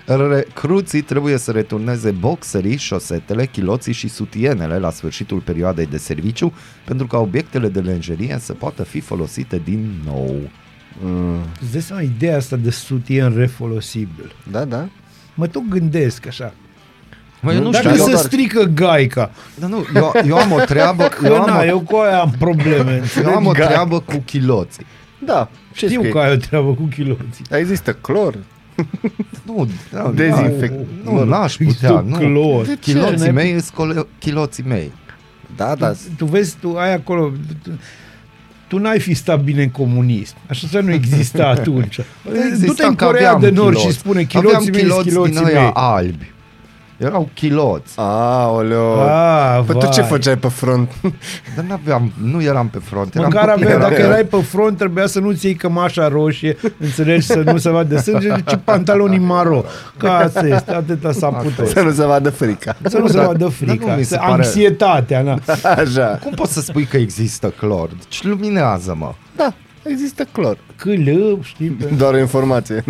Recruții trebuie să returneze boxerii, șosetele, chiloții și sutienele la sfârșitul perioadei de serviciu pentru ca obiectele de lenjerie să poată fi folosite din nou. Mm. Îți dai seama ideea asta de sutien refolosibil. Da, da. Mă tot gândesc așa. Mă, eu nu Dacă știu, eu, se doar- strică gaica, dar nu, eu, eu am o treabă, că eu am, na, o, eu cu aia am probleme. eu am o înțelegi? treabă cu chiloții. Da. Ce Știu scrie? că ai o treabă cu chiloții. Există clor. Nu, da, Dezinfect. Nu, nu, n-aș putea, Există nu. clor. De ce? Chiloții N-ai- mei sunt chiloții mei. Da, da. Tu vezi, tu ai acolo... Tu, tu n-ai fi stat bine în comunism. Așa să nu exista atunci. Exista Du-te în că Corea aveam de Nord chiloți. și spune Aveam chiloții mei, chiloți chiloții din ăia mei. albi. Erau chiloți. Aoleo. Ah, Păi tu ce vai. făceai pe front? Dar n-aveam, nu eram pe front. Eram Măcar pe avea, eram dacă pe- erai pe front, trebuia să nu-ți iei cămașa roșie, înțelegi, să nu se vadă sânge, ci pantalonii maro. Ca asta este, atâta s-a putut. Să nu se vadă frica. Să nu se Dar- vadă dar frica, nu mi se să- pare- anxietatea, na. Așa. Cum poți să spui că există clor? Deci luminează-mă. Da, există clor. Câlă, știi, pe... Doar o informație.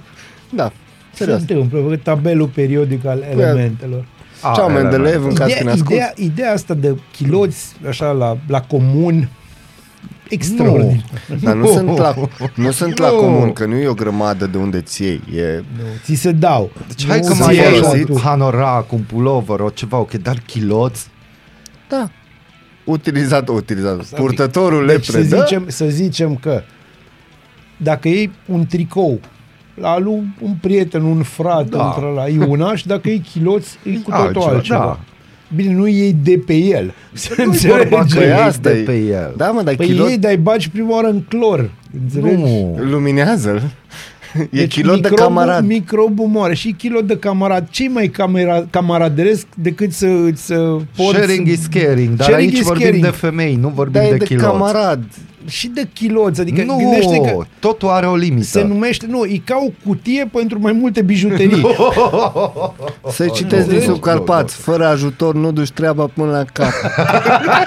da, se serios. întâmplă, pe tabelul periodic al elementelor. Ceau, Mendeleev, în caz că Ideea, ne ascult. ideea, ideea asta de chiloți, așa, la, la comun, extraordinar. Dar nu sunt la, nu sunt la Nu. comun, că nu e o grămadă de unde ți iei. E, Nu, ți se dau. Deci hai Nu că ți mai iei e așa un tu. hanorac, un pulover, o ceva, ok, dar chiloți? da, utilizat, utilizat. Purtătorul Deci să lepre, da? zicem, să zicem că dacă iei un tricou la lui un prieten, un frate, Da. da. între la e una și dacă iei chiloți, e cu totul Altceva, altceva. da. Bine, nu iei de pe el. Se Nu-i vorba că înțelege. Păi iei asta de e. pe el. Da, mă, dar Păi kilot iei, dar îi bagi prima oară în clor. Înțelegi? Nu. luminează-l. E Deci kilot de microbul- camarad. Microbul moare și kilot de camarad. Ce mai camera, camaraderesc decât să îți uh, poți... Sharing is caring, dar Sharing aici is vorbim caring. de femei, nu vorbim Dar e de de chiloți. camarad. Și de chiloți. Adică nu, gândește că totul are o limită. se numește... Nu, e ca o cutie pentru mai multe bijuterii. Să-i citești nu, din nu, sub Carpați. Fără ajutor nu duci treaba până la cap.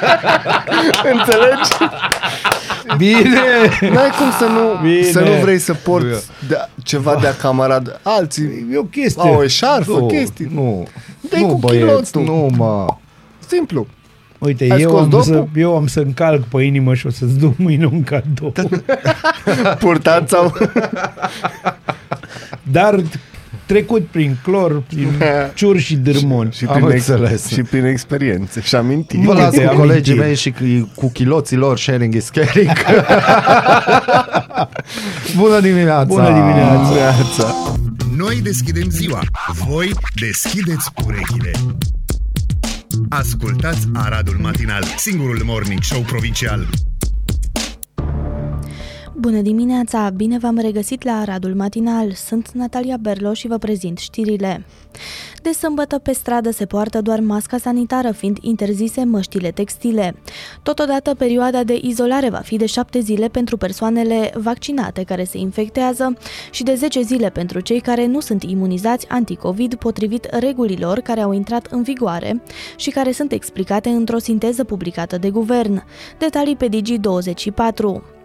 Înțelegi? Bine! N-ai cum să nu, Bine. să nu vrei să porți de, ceva de camarad. Alții E o chestie. au o eșarfă, nu, chestii. Nu, Dă-i nu cu băieți, chilotul. nu mă. Simplu. Uite, Ai eu scos am, dopul? să, eu am să încalc pe inimă și o să-ți duc mâine un cadou. Purtat sau... Dar trecut prin clor, prin ciur și dârmon. și, Am prin înțeles. și prin experiențe și amintiri. Vă las Uite, cu amintiri. colegii mei și cu, cu chiloții lor sharing is caring. Bună dimineața! Bună dimineața! Viața. Noi deschidem ziua, voi deschideți urechile. Ascultați Aradul Matinal, singurul morning show provincial. Bună dimineața! Bine v-am regăsit la Aradul Matinal. Sunt Natalia Berlo și vă prezint știrile. De sâmbătă pe stradă se poartă doar masca sanitară, fiind interzise măștile textile. Totodată, perioada de izolare va fi de 7 zile pentru persoanele vaccinate care se infectează și de 10 zile pentru cei care nu sunt imunizați anticovid potrivit regulilor care au intrat în vigoare și care sunt explicate într-o sinteză publicată de guvern. Detalii pe Digi24.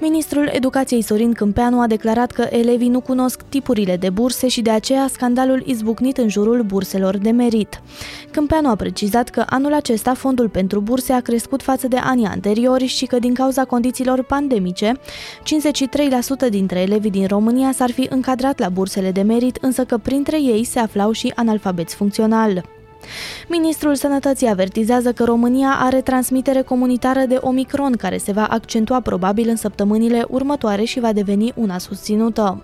Ministrul Educației Sorin Câmpeanu a declarat că elevii nu cunosc tipurile de burse și de aceea scandalul izbucnit în jurul burselor de merit. Câmpeanu a precizat că anul acesta fondul pentru burse a crescut față de anii anteriori și că din cauza condițiilor pandemice, 53% dintre elevii din România s-ar fi încadrat la bursele de merit, însă că printre ei se aflau și analfabeți funcțional. Ministrul Sănătății avertizează că România are transmitere comunitară de Omicron, care se va accentua probabil în săptămânile următoare și va deveni una susținută.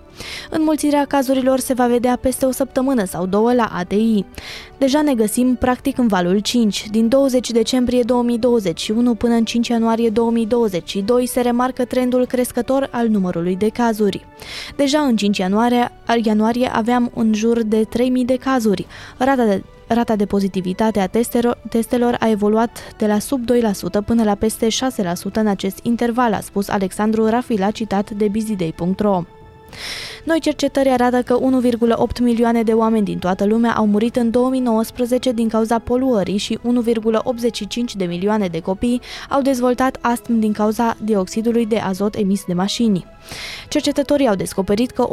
Înmulțirea cazurilor se va vedea peste o săptămână sau două la ADI. Deja ne găsim practic în valul 5. Din 20 decembrie 2021 până în 5 ianuarie 2022 se remarcă trendul crescător al numărului de cazuri. Deja în 5 ianuarie, ianuarie aveam în jur de 3000 de cazuri. Rata de Rata de pozitivitate a testelor, testelor a evoluat de la sub 2% până la peste 6% în acest interval, a spus Alexandru Rafila, citat de busyday.ro. Noi cercetări arată că 1,8 milioane de oameni din toată lumea au murit în 2019 din cauza poluării și 1,85 de milioane de copii au dezvoltat astm din cauza dioxidului de azot emis de mașini. Cercetătorii au descoperit că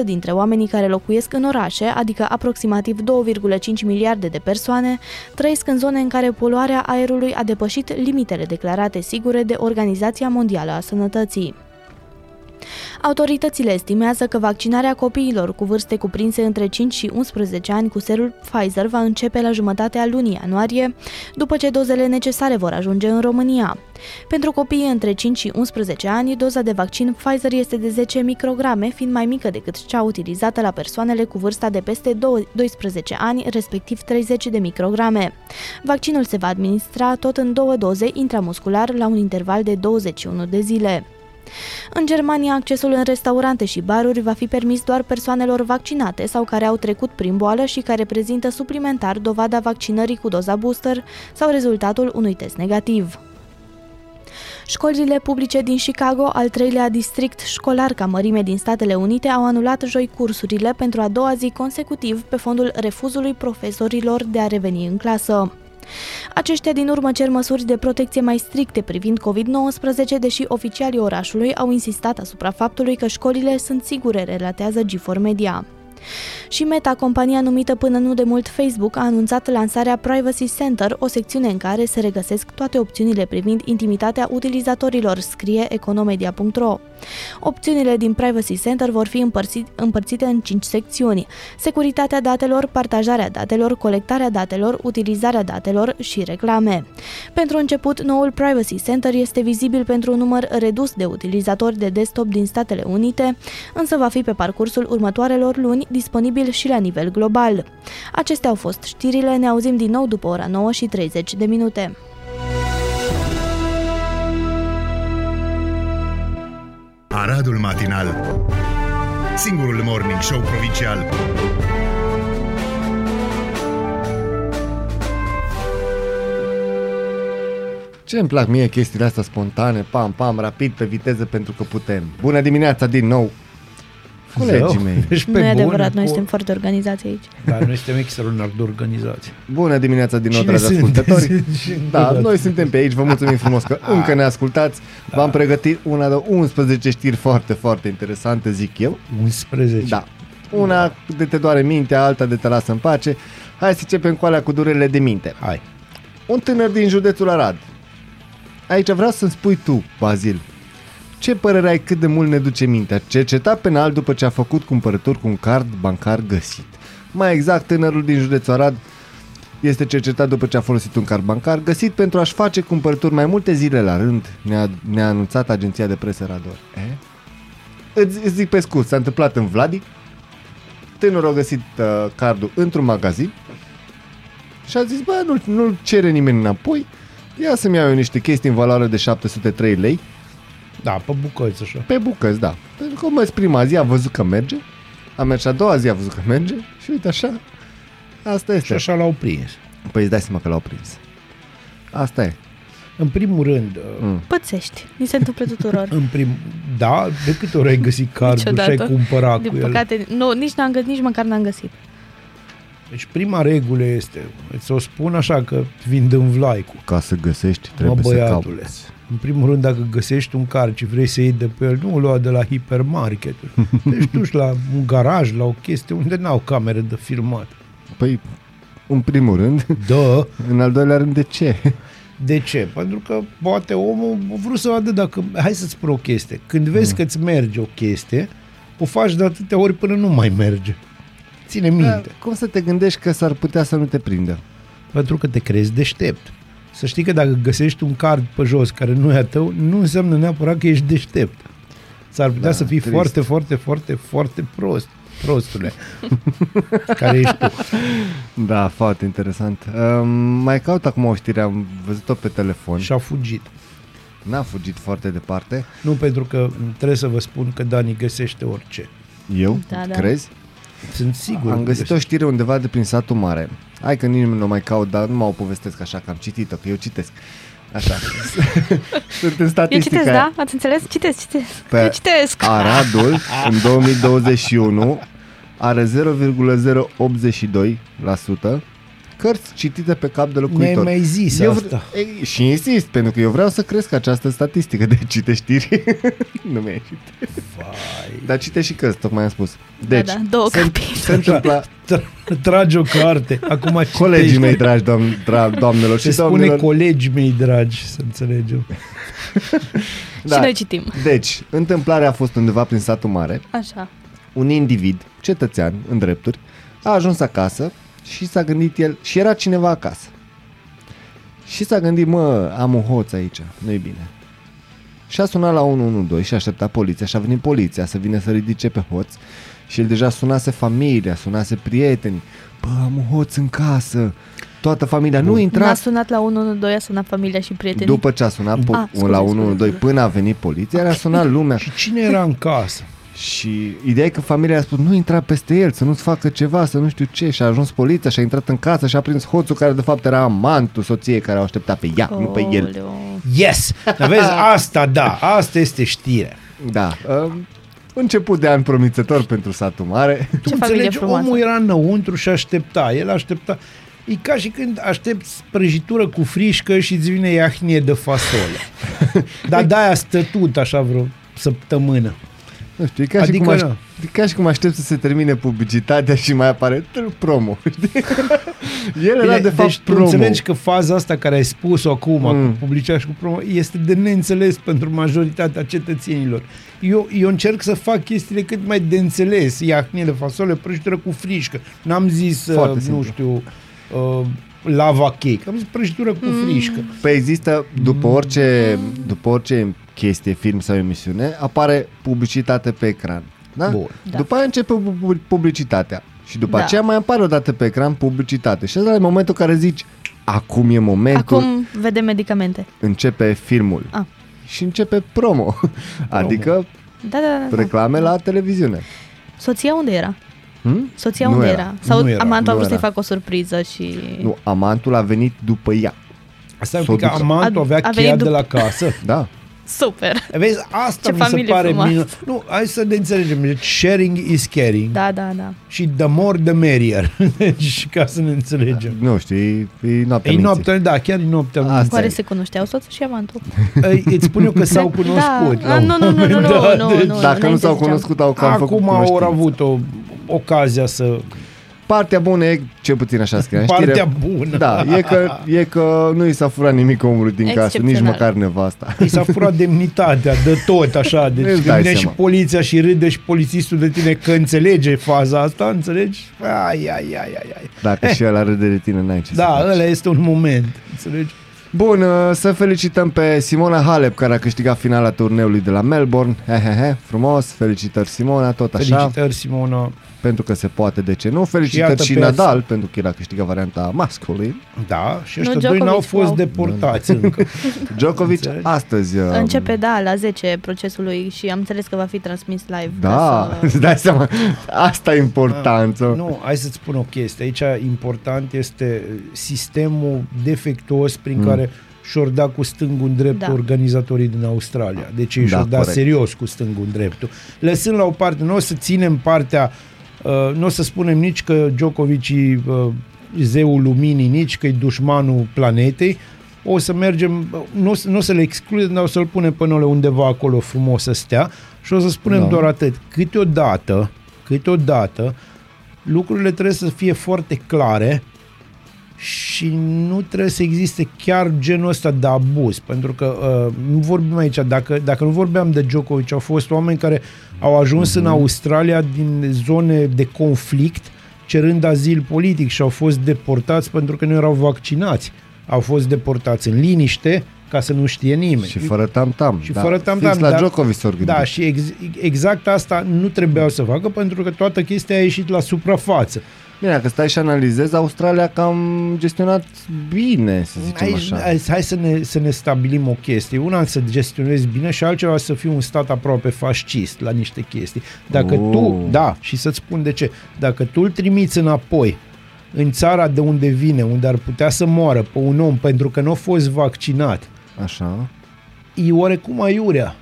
86% dintre oamenii care locuiesc în orașe, adică aproximativ 2,5 miliarde de persoane, trăiesc în zone în care poluarea aerului a depășit limitele declarate sigure de Organizația Mondială a Sănătății. Autoritățile estimează că vaccinarea copiilor cu vârste cuprinse între 5 și 11 ani cu serul Pfizer va începe la jumătatea lunii ianuarie, după ce dozele necesare vor ajunge în România. Pentru copiii între 5 și 11 ani, doza de vaccin Pfizer este de 10 micrograme, fiind mai mică decât cea utilizată la persoanele cu vârsta de peste 12 ani, respectiv 30 de micrograme. Vaccinul se va administra tot în două doze intramuscular la un interval de 21 de zile. În Germania, accesul în restaurante și baruri va fi permis doar persoanelor vaccinate sau care au trecut prin boală și care prezintă suplimentar dovada vaccinării cu doza booster sau rezultatul unui test negativ. Școlile publice din Chicago, al treilea district școlar ca mărime din Statele Unite, au anulat joi cursurile pentru a doua zi consecutiv pe fondul refuzului profesorilor de a reveni în clasă. Aceștia din urmă cer măsuri de protecție mai stricte privind COVID-19, deși oficialii orașului au insistat asupra faptului că școlile sunt sigure, relatează G4 Media. Și Meta, compania numită până nu de mult Facebook, a anunțat lansarea Privacy Center, o secțiune în care se regăsesc toate opțiunile privind intimitatea utilizatorilor, scrie economedia.ro. Opțiunile din Privacy Center vor fi împărțit, împărțite în 5 secțiuni. Securitatea datelor, partajarea datelor, colectarea datelor, utilizarea datelor și reclame. Pentru început, noul Privacy Center este vizibil pentru un număr redus de utilizatori de desktop din Statele Unite, însă va fi pe parcursul următoarelor luni disponibil și la nivel global. Acestea au fost știrile, ne auzim din nou după ora 9 și 30 de minute. Aradul Matinal Singurul Morning Show Provincial Ce îmi plac mie chestiile astea spontane, pam, pam, rapid, pe viteză, pentru că putem. Bună dimineața din nou! Colegii Zău, mei. Deci pe Nu e bun, adevărat, noi o- suntem foarte organizați aici. Dar noi suntem extraordinar de organizați. Bună dimineața din nou, Cine dragi sunteți? ascultători! Și Da, încă o noi suntem pe aici, vă mulțumim frumos că încă ne ascultați. V-am pregătit una de 11 știri foarte, foarte interesante, zic eu. dată. 11. Da. Una de te doare mintea, alta de te lasă în pace. Hai să începem cu alea cu durerile de minte. Hai. Un tânăr din județul Arad. Aici vreau să-mi spui tu, Bazil, ce părere ai cât de mult ne duce mintea? Cercetat penal după ce a făcut cumpărături cu un card bancar găsit. Mai exact, tânărul din județul Arad este cercetat după ce a folosit un card bancar găsit pentru a-și face cumpărături mai multe zile la rând, ne-a, ne-a anunțat agenția de presă Rador. E? Îți, îți zic pe scurt, s-a întâmplat în Vladic, tânărul a găsit uh, cardul într-un magazin și a zis, bă, nu, nu cere nimeni înapoi, ia să-mi iau eu niște chestii în valoare de 703 lei, Da, pe bucăți așa. pe bucăți, da. Pentru că a mers prima zi, a văzut că merge, a mers și a doua zi, a văzut că merge și uite așa, asta Și este. așa l-au prins. Păi îți dai seama că l-au prins. Asta e. În primul rând, Mm. Pățești, ni se întâmplă tuturor. în prim, da, de câte ori ai găsit cardul și ai Niciodată. cumpărat Din cu el? păcate, nu, nici, n-am găsit, nici măcar n-am găsit. Deci prima regulă este, îți o spun așa că vin în vlaicu. Ca să găsești, Mă, trebuie să băiatule, cauți. În primul rând, dacă găsești un car și vrei să iei de pe el, nu o lua de la hipermarket. Deci duci la un garaj, la o chestie unde n-au camere de filmat. Păi, în primul rând, Da, în al doilea rând, de ce? de ce? Pentru că poate omul a vrut să vadă dacă... Hai să-ți spun o chestie. Când vezi că îți merge o chestie, o faci de atâtea ori până nu mai merge. Ține minte. Dar Cum să te gândești că s-ar putea să nu te prindă? Pentru că te crezi deștept. Să știi că dacă găsești un card pe jos care nu e a tău, nu înseamnă neapărat că ești deștept. S-ar putea Da, să fii trist. foarte, foarte, foarte, foarte prost. Prostule. care ești tu. Da, foarte interesant. Um, mai caut acum o știre, am văzut-o pe telefon. Și a fugit. N-a fugit foarte departe. Nu pentru că trebuie să vă spun că Dani găsește orice. Eu? Da, da. Crezi? Sunt sigur. Am că găsit o știre undeva de prin satul mare. Hai că nimeni nu o mai caut, dar nu mă o povestesc așa, că am citit-o, că eu citesc. Așa. Sunt în Eu statistica citesc, aia. da? Ați înțeles? Citesc, citesc. Pe Eu citesc. Aradul, în 2021, are 0,082% cărți citite pe cap de Mi-ai locuitor. mai zis Eu asta. vre- Ei, și insist, pentru că eu vreau să cresc această statistică de cite știri. nu mi-a ieșit. Vai. Dar cite și cărți, tocmai am spus. Deci, da, două se, capitole. se întâmplă... Tra- Tragi o carte. Acum Colegii citești. mei dragi, doamn, dra, doamnelor Se și spune domnilor. colegii mei dragi, să înțelegem. Și noi citim. Deci, întâmplarea a fost undeva prin satul mare. Așa. Un individ, cetățean, în drepturi, a ajuns acasă și s-a gândit el, și era cineva acasă. Și s-a gândit, mă, am un hoț aici, nu-i bine. Și a sunat la 112 și a așteptat poliția și a venit poliția să vină să ridice pe hoț și el deja sunase familia, sunase prieteni. Bă, am un hoț în casă, toată familia, nu N-a intrați. sunat la 112, a sunat familia și prietenii. După ce a sunat po- Ah, scuze, la scuze, 112 scuze. până a venit poliția, era sunat lumea. Și cine era în casă? Și ideea e că familia a spus nu intra peste el, să nu-ți facă ceva, să nu știu ce Și a ajuns poliția și a intrat în casă și a prins hoțul care de fapt era amantul soției care o aștepta pe ea, nu pe el Aoleu. Yes! Dar vezi, asta da, asta este știrea. Da, um, început de an promițător pentru satul mare Tu Ce familie înțelegi, frumoasă. omul era înăuntru și aștepta. El aștepta. E ca și când aștepți prăjitură cu frișcă și îți vine iahnie de fasole. Dar de-aia stătut așa vreo săptămână. Nu știu, e ca, Adică și cum aș, nu. e ca și cum aștept să se termine publicitatea și mai apare tr- promo știi? El era Bine, de fapt deci tu promo înțelegi că faza asta care ai spus-o acum Mm. mm. cu publicitate și cu promo este de neînțeles pentru majoritatea cetățenilor. Eu, eu încerc să fac chestiile cât mai de înțeles. Iahnie de fasole, prăjitură cu frișcă. N-am zis, Foarte uh, nu simplu. știu, uh, lava cake. Am zis prăjitură cu Mm. frișcă. Păi există, după orice, după orice chestie, film sau emisiune, apare publicitate pe ecran. Da? Bun. Da. După aia începe pu- publicitatea. Și după Da. aceea mai apare o dată pe ecran publicitate. Și ăsta e momentul în care zici, acum e momentul, acum... Acum vedem medicamente. începe filmul. Ah. Și începe promo. Adică Da, da, da. da. reclame la televiziune. Soția unde era? Hm? Soția Nu unde era. era? Sau Nu era, amantul a nu vrut să-i era. facă o surpriză și... Nu, amantul a venit după ea. Asta e S-o un pic că ducă. amantul A- avea a cheia venit de după- la casă. Da. Super! Vezi, asta Ce mi se familie pare frumoasă. minunat. Nu, hai să ne înțelegem. Deci sharing is caring. Da, da, da. Și the more the merrier. Deci ca să ne înțelegem. Nu știu, e, e noaptea E minții. noaptea, da, chiar e noaptea Asta minții. Oare e. se cunoșteau soțul și amantul? Ei, Îți spun eu că s-au cunoscut. Da. la Ah, un nu, nu, nu, nu, moment nu, dat. nu, Deci, nu. Dacă nu înainte s-au ziceam. cunoscut, au cam făcut Acum au cunoștință. avut o ocazia să... Partea bună e, cel puțin așa scrie în Partea știre, bună. Da, e că, e că nu i s-a furat nimic omului din casă, nici Excepțional. măcar nevasta. I s-a furat demnitatea de tot, așa. Deci Îți când dai vine și seama. poliția și râde și polițistul de tine că înțelege faza asta, înțelegi? Ai, ai, ai, ai, ai. Dacă și el râde de tine, n-ai ce să Da, faci. ăla este un moment, înțelegi? Bun, uh, să felicităm pe Simona Halep, care a câștigat finala turneului de la Melbourne. He, he, he, frumos, felicitări Simona, tot așa, Felicitări, Simona. Pentru că se poate, de ce nu. Felicitări iată și, pe Nadal, pentru că el a câștigat varianta masculin. Da, și Nu, ăștia doi Djokovic, n-au fost wow. deportați încă. Djokovic Înțelegi? astăzi... uh, Începe, da, la 10 procesul lui și am înțeles că va fi transmis live. Da, ca îți Să... dai seama, asta e importanță. Nu, hai să-ți spun o chestie. Aici important este sistemul defectuos prin Mm. care și-or da cu stângul în drept Da. organizatorii din Australia. Deci ei Da, și-or da corect. serios cu stângul în dreptul. Lăsând la o parte, nu o să ținem partea Uh, nu o să spunem nici că Djokovic e uh, zeul luminii, nici că e dușmanul planetei. O să mergem, nu, o să- nu o să le excludem, dar o să-l punem până la undeva acolo frumos să stea și o să spunem Da. da. doar atât. Câteodată, câteodată, lucrurile trebuie să fie foarte clare și nu trebuie să existe chiar genul ăsta de abuz, pentru că uh, nu vorbim aici, dacă, dacă nu vorbeam de Djokovic, au fost oameni care au ajuns uh-huh. în Australia din zone de conflict cerând azil politic și au fost deportați pentru că nu erau vaccinați. Au fost deportați în liniște ca să nu știe nimeni. Și fără tam-tam. Și da. fără tam-tam. Fix la dar- Djokovic s-au gândit. Da, și ex, exact asta nu trebuiau să facă pentru că toată chestia a ieșit la suprafață. Bine, dacă stai și analizezi, Australia cam gestionat bine, să zicem Hai, așa. hai, hai să, ne, să ne stabilim o chestie. Una să gestionezi bine și altceva să fii un stat aproape fascist la niște chestii. Dacă Oh. tu, da, și să-ți spun de ce, dacă tu îl trimiți înapoi în țara de unde vine, unde ar putea să moară pe un om pentru că nu a fost vaccinat, Așa. e oarecum aiurea.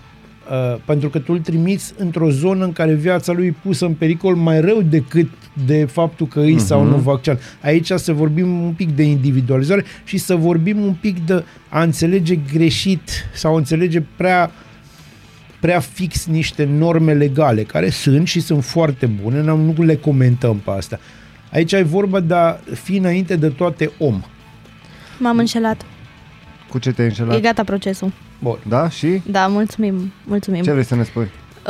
Uh, pentru că tu îl trimiți într-o zonă în care viața lui e pusă în pericol mai rău decât de faptul că îi uh-huh. sau nu vaccinat. Aici să vorbim un pic de individualizare și să vorbim un pic de a înțelege greșit sau a înțelege prea prea fix niște norme legale, care sunt și sunt foarte bune, n-am- nu le comentăm pe asta. Aici e vorba de a fi înainte de toate om. M-am înșelat. Cu ce te-ai înșelat? E gata procesul. Bun. Da? Și? Da, mulțumim. Mulțumim. Ce vrei să ne spui?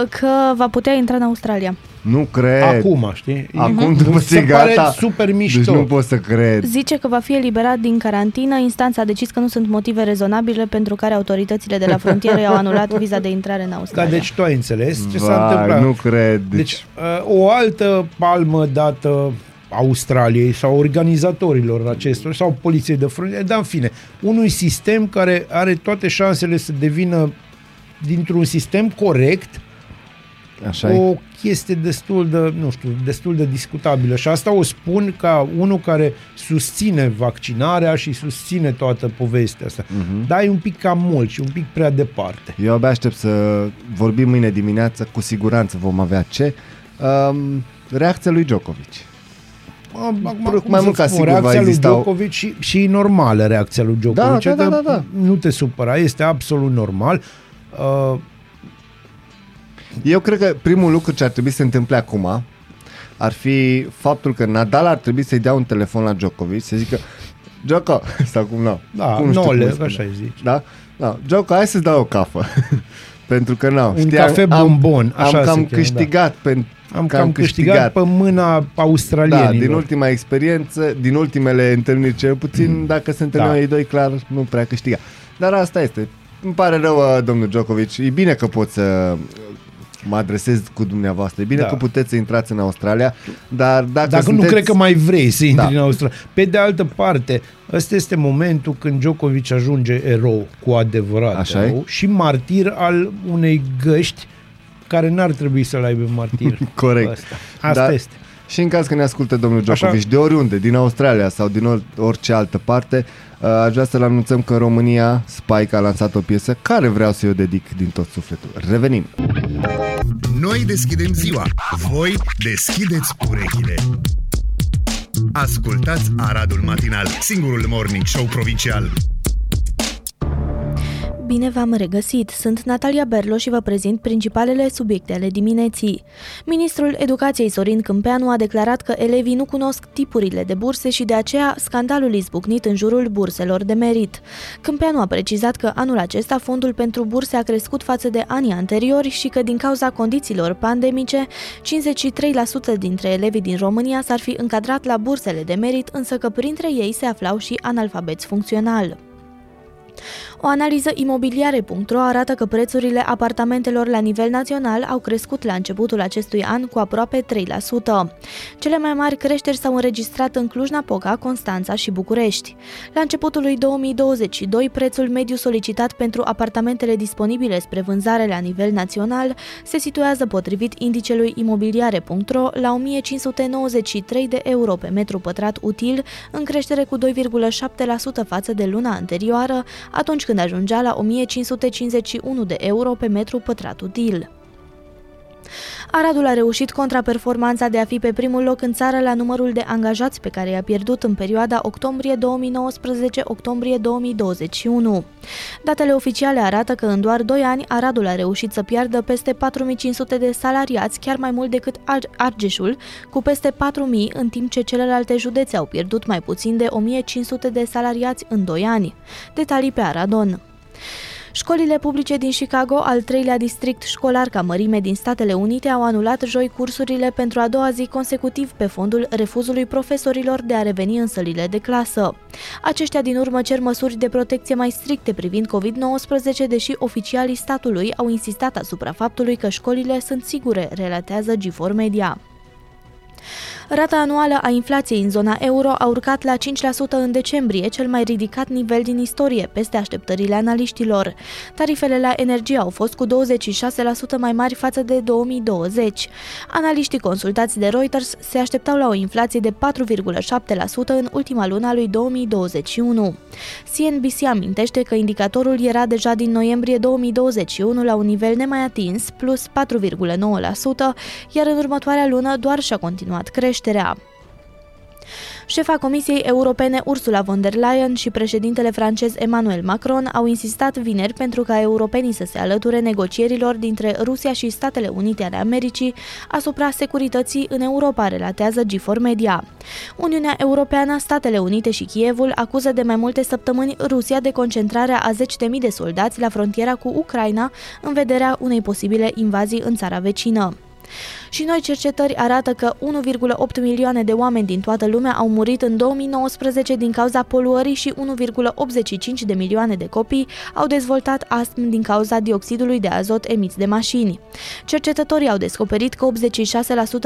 Că va putea intra în Australia. Nu cred. Acum, știi? Acum după ce Se e pare gata. super mișto. Deci nu pot să cred. Zice că va fi eliberat din carantină. Instanța a decis că nu sunt motive rezonabile pentru care autoritățile de la frontieră i-au anulat viza de intrare în Da, Australia. deci tu ai înțeles ce s-a Vai, întâmplat. nu cred. Deci, Deci, uh, o altă palmă dată Australiei sau organizatorilor acestor sau poliției de frontieră, dar în fine, unui sistem care are toate șansele să devină dintr-un sistem corect așa e. o chestie destul de, nu știu, destul de discutabilă și asta o spun ca unul care susține vaccinarea și susține toată povestea asta. Mhm. Dar e un pic cam mult și un pic prea departe. Eu abia aștept să vorbim mâine dimineață, cu siguranță vom avea ce. Um, reacția lui Djokovic. Acum, Mai cum să mult ca spun, sigur va reacția lui exista o- Djokovic și, și normală reacția lui Djokovic. Da, da, da, adică da, da. Nu te supăra, este absolut normal. Uh, Eu cred că primul lucru ce ar trebui să se întâmple acum ar fi faptul că Nadal ar trebui să-i dea un telefon la Djokovic, să zică Djoko, sau cum nu. da, cum nu știu cum nole, îi spune. așa îi zici. Da? Da. Djoko, hai să-ți dau o cafă. Pentru că nu. Un cafe bombon, așa am se cam cheamă, câștigat. Pen, Am cam, câștigat, pe mâna Da, australienilor. din ultima experiență, din ultimele întâlniri cel puțin, dacă se întâlneau Da. ei doi, clar, nu prea câștiga. Dar asta este. Îmi pare rău, uh, domnul Djokovic. E bine că pot să mă adresez cu dumneavoastră. E bine Da. că puteți să intrați în Australia, dar dacă, Dacă sunteți... nu cred că mai vrei să intri Da. în Australia. Pe de altă parte, ăsta este momentul când Djokovic ajunge erou, cu adevărat Așa e? erou, și martir al unei găști care n-ar trebui să-l aibă martir. Corect. Ăsta. Asta Da. este. Și în caz că ne ascultă domnul Așa. Djokovic de oriunde, din Australia sau din or- orice altă parte, uh, aș vrea să-l anunțăm că în România Spike a lansat o piesă care vreau să-i o dedic din tot sufletul. Revenim! Noi deschidem ziua, voi deschideți urechile. Ascultați Aradul Matinal, singurul morning show provincial. Bine v-am regăsit! Sunt Natalia Berlo și vă prezint principalele subiecte ale dimineții. Ministrul Educației Sorin Câmpeanu a declarat că elevii nu cunosc tipurile de burse și de aceea scandalul izbucnit în jurul burselor de merit. Câmpeanu a precizat că anul acesta fondul pentru burse a crescut față de anii anteriori și că din cauza condițiilor pandemice, 53% dintre elevii din România s-ar fi încadrat la bursele de merit, însă că printre ei se aflau și analfabeți funcțional. O analiză imobiliare.ro arată că prețurile apartamentelor la nivel național au crescut la începutul acestui an cu aproape 3%. Cele mai mari creșteri s-au înregistrat în Cluj-Napoca, Constanța și București. La începutul lui 2022, prețul mediu solicitat pentru apartamentele disponibile spre vânzare la nivel național se situează potrivit indicelui imobiliare.ro la 1593 de euro pe metru pătrat util, în creștere cu 2,7% față de luna anterioară, atunci când ajungea la 1551 de euro pe metru pătrat util. Aradul a reușit contraperformanța de a fi pe primul loc în țară la numărul de angajați pe care i-a pierdut în perioada octombrie 2019-octombrie 2021. Datele oficiale arată că în doar 2 ani Aradul a reușit să piardă peste 4500 de salariați, chiar mai mult decât Argeșul, cu peste 4000, în timp ce celelalte județe au pierdut mai puțin de 1500 de salariați în 2 ani. Detalii pe Aradon. Școlile publice din Chicago, al treilea district școlar ca mărime din Statele Unite, au anulat joi cursurile pentru a doua zi consecutiv pe fondul refuzului profesorilor de a reveni în sălile de clasă. Aceștia din urmă cer măsuri de protecție mai stricte privind COVID-19, deși oficialii statului au insistat asupra faptului că școlile sunt sigure, relatează G4 Media. Rata anuală a inflației în zona euro a urcat la 5% în decembrie, cel mai ridicat nivel din istorie, peste așteptările analiștilor. Tarifele la energie au fost cu 26% mai mari față de 2020. Analiștii consultați de Reuters se așteptau la o inflație de 4,7% în ultima lună a lui 2021. CNBC amintește că indicatorul era deja din noiembrie 2021 la un nivel nemai atins, plus 4,9%, iar în următoarea lună doar și-a continuat creșterea creșterea. Șefa Comisiei Europene Ursula von der Leyen și președintele francez Emmanuel Macron au insistat vineri pentru ca europenii să se alăture negocierilor dintre Rusia și Statele Unite ale Americii asupra securității în Europa, relatează G4 Media. Uniunea Europeană, Statele Unite și Kievul acuză de mai multe săptămâni Rusia de concentrarea a 10.000 de soldați la frontiera cu Ucraina în vederea unei posibile invazii în țara vecină. Și noi cercetări arată că 1,8 milioane de oameni din toată lumea au murit în 2019 din cauza poluării și 1,85 de milioane de copii au dezvoltat astm din cauza dioxidului de azot emis de mașini. Cercetătorii au descoperit că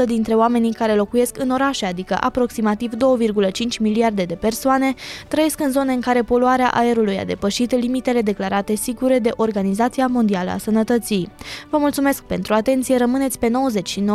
86% dintre oamenii care locuiesc în orașe, adică aproximativ 2,5 miliarde de persoane, trăiesc în zone în care poluarea aerului a depășit limitele declarate sigure de Organizația Mondială a Sănătății. Vă mulțumesc pentru atenție, rămâneți pe 99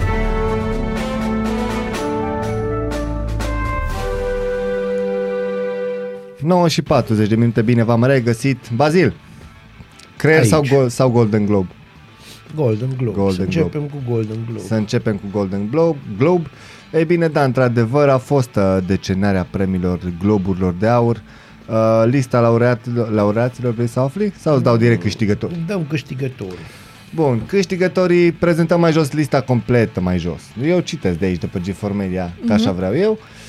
9 și 40 de minute, bine v-am regăsit. Bazil, creier sau, gol, sau Golden Globe? Golden Globe. Golden Să începem Globe. cu Golden Globe. Să începem cu Golden Globe. Globe. Ei bine, da, într-adevăr a fost uh, decenarea premiilor Globurilor de Aur. Uh, lista laureat, laureaților vrei să afli? Sau îți dau direct câștigător? Dăm câștigătorul. Bun, câștigătorii prezentăm mai jos lista completă mai jos. Eu citesc de aici, de pe G4 Media, că mm-hmm. așa vreau eu. Uh, Uh,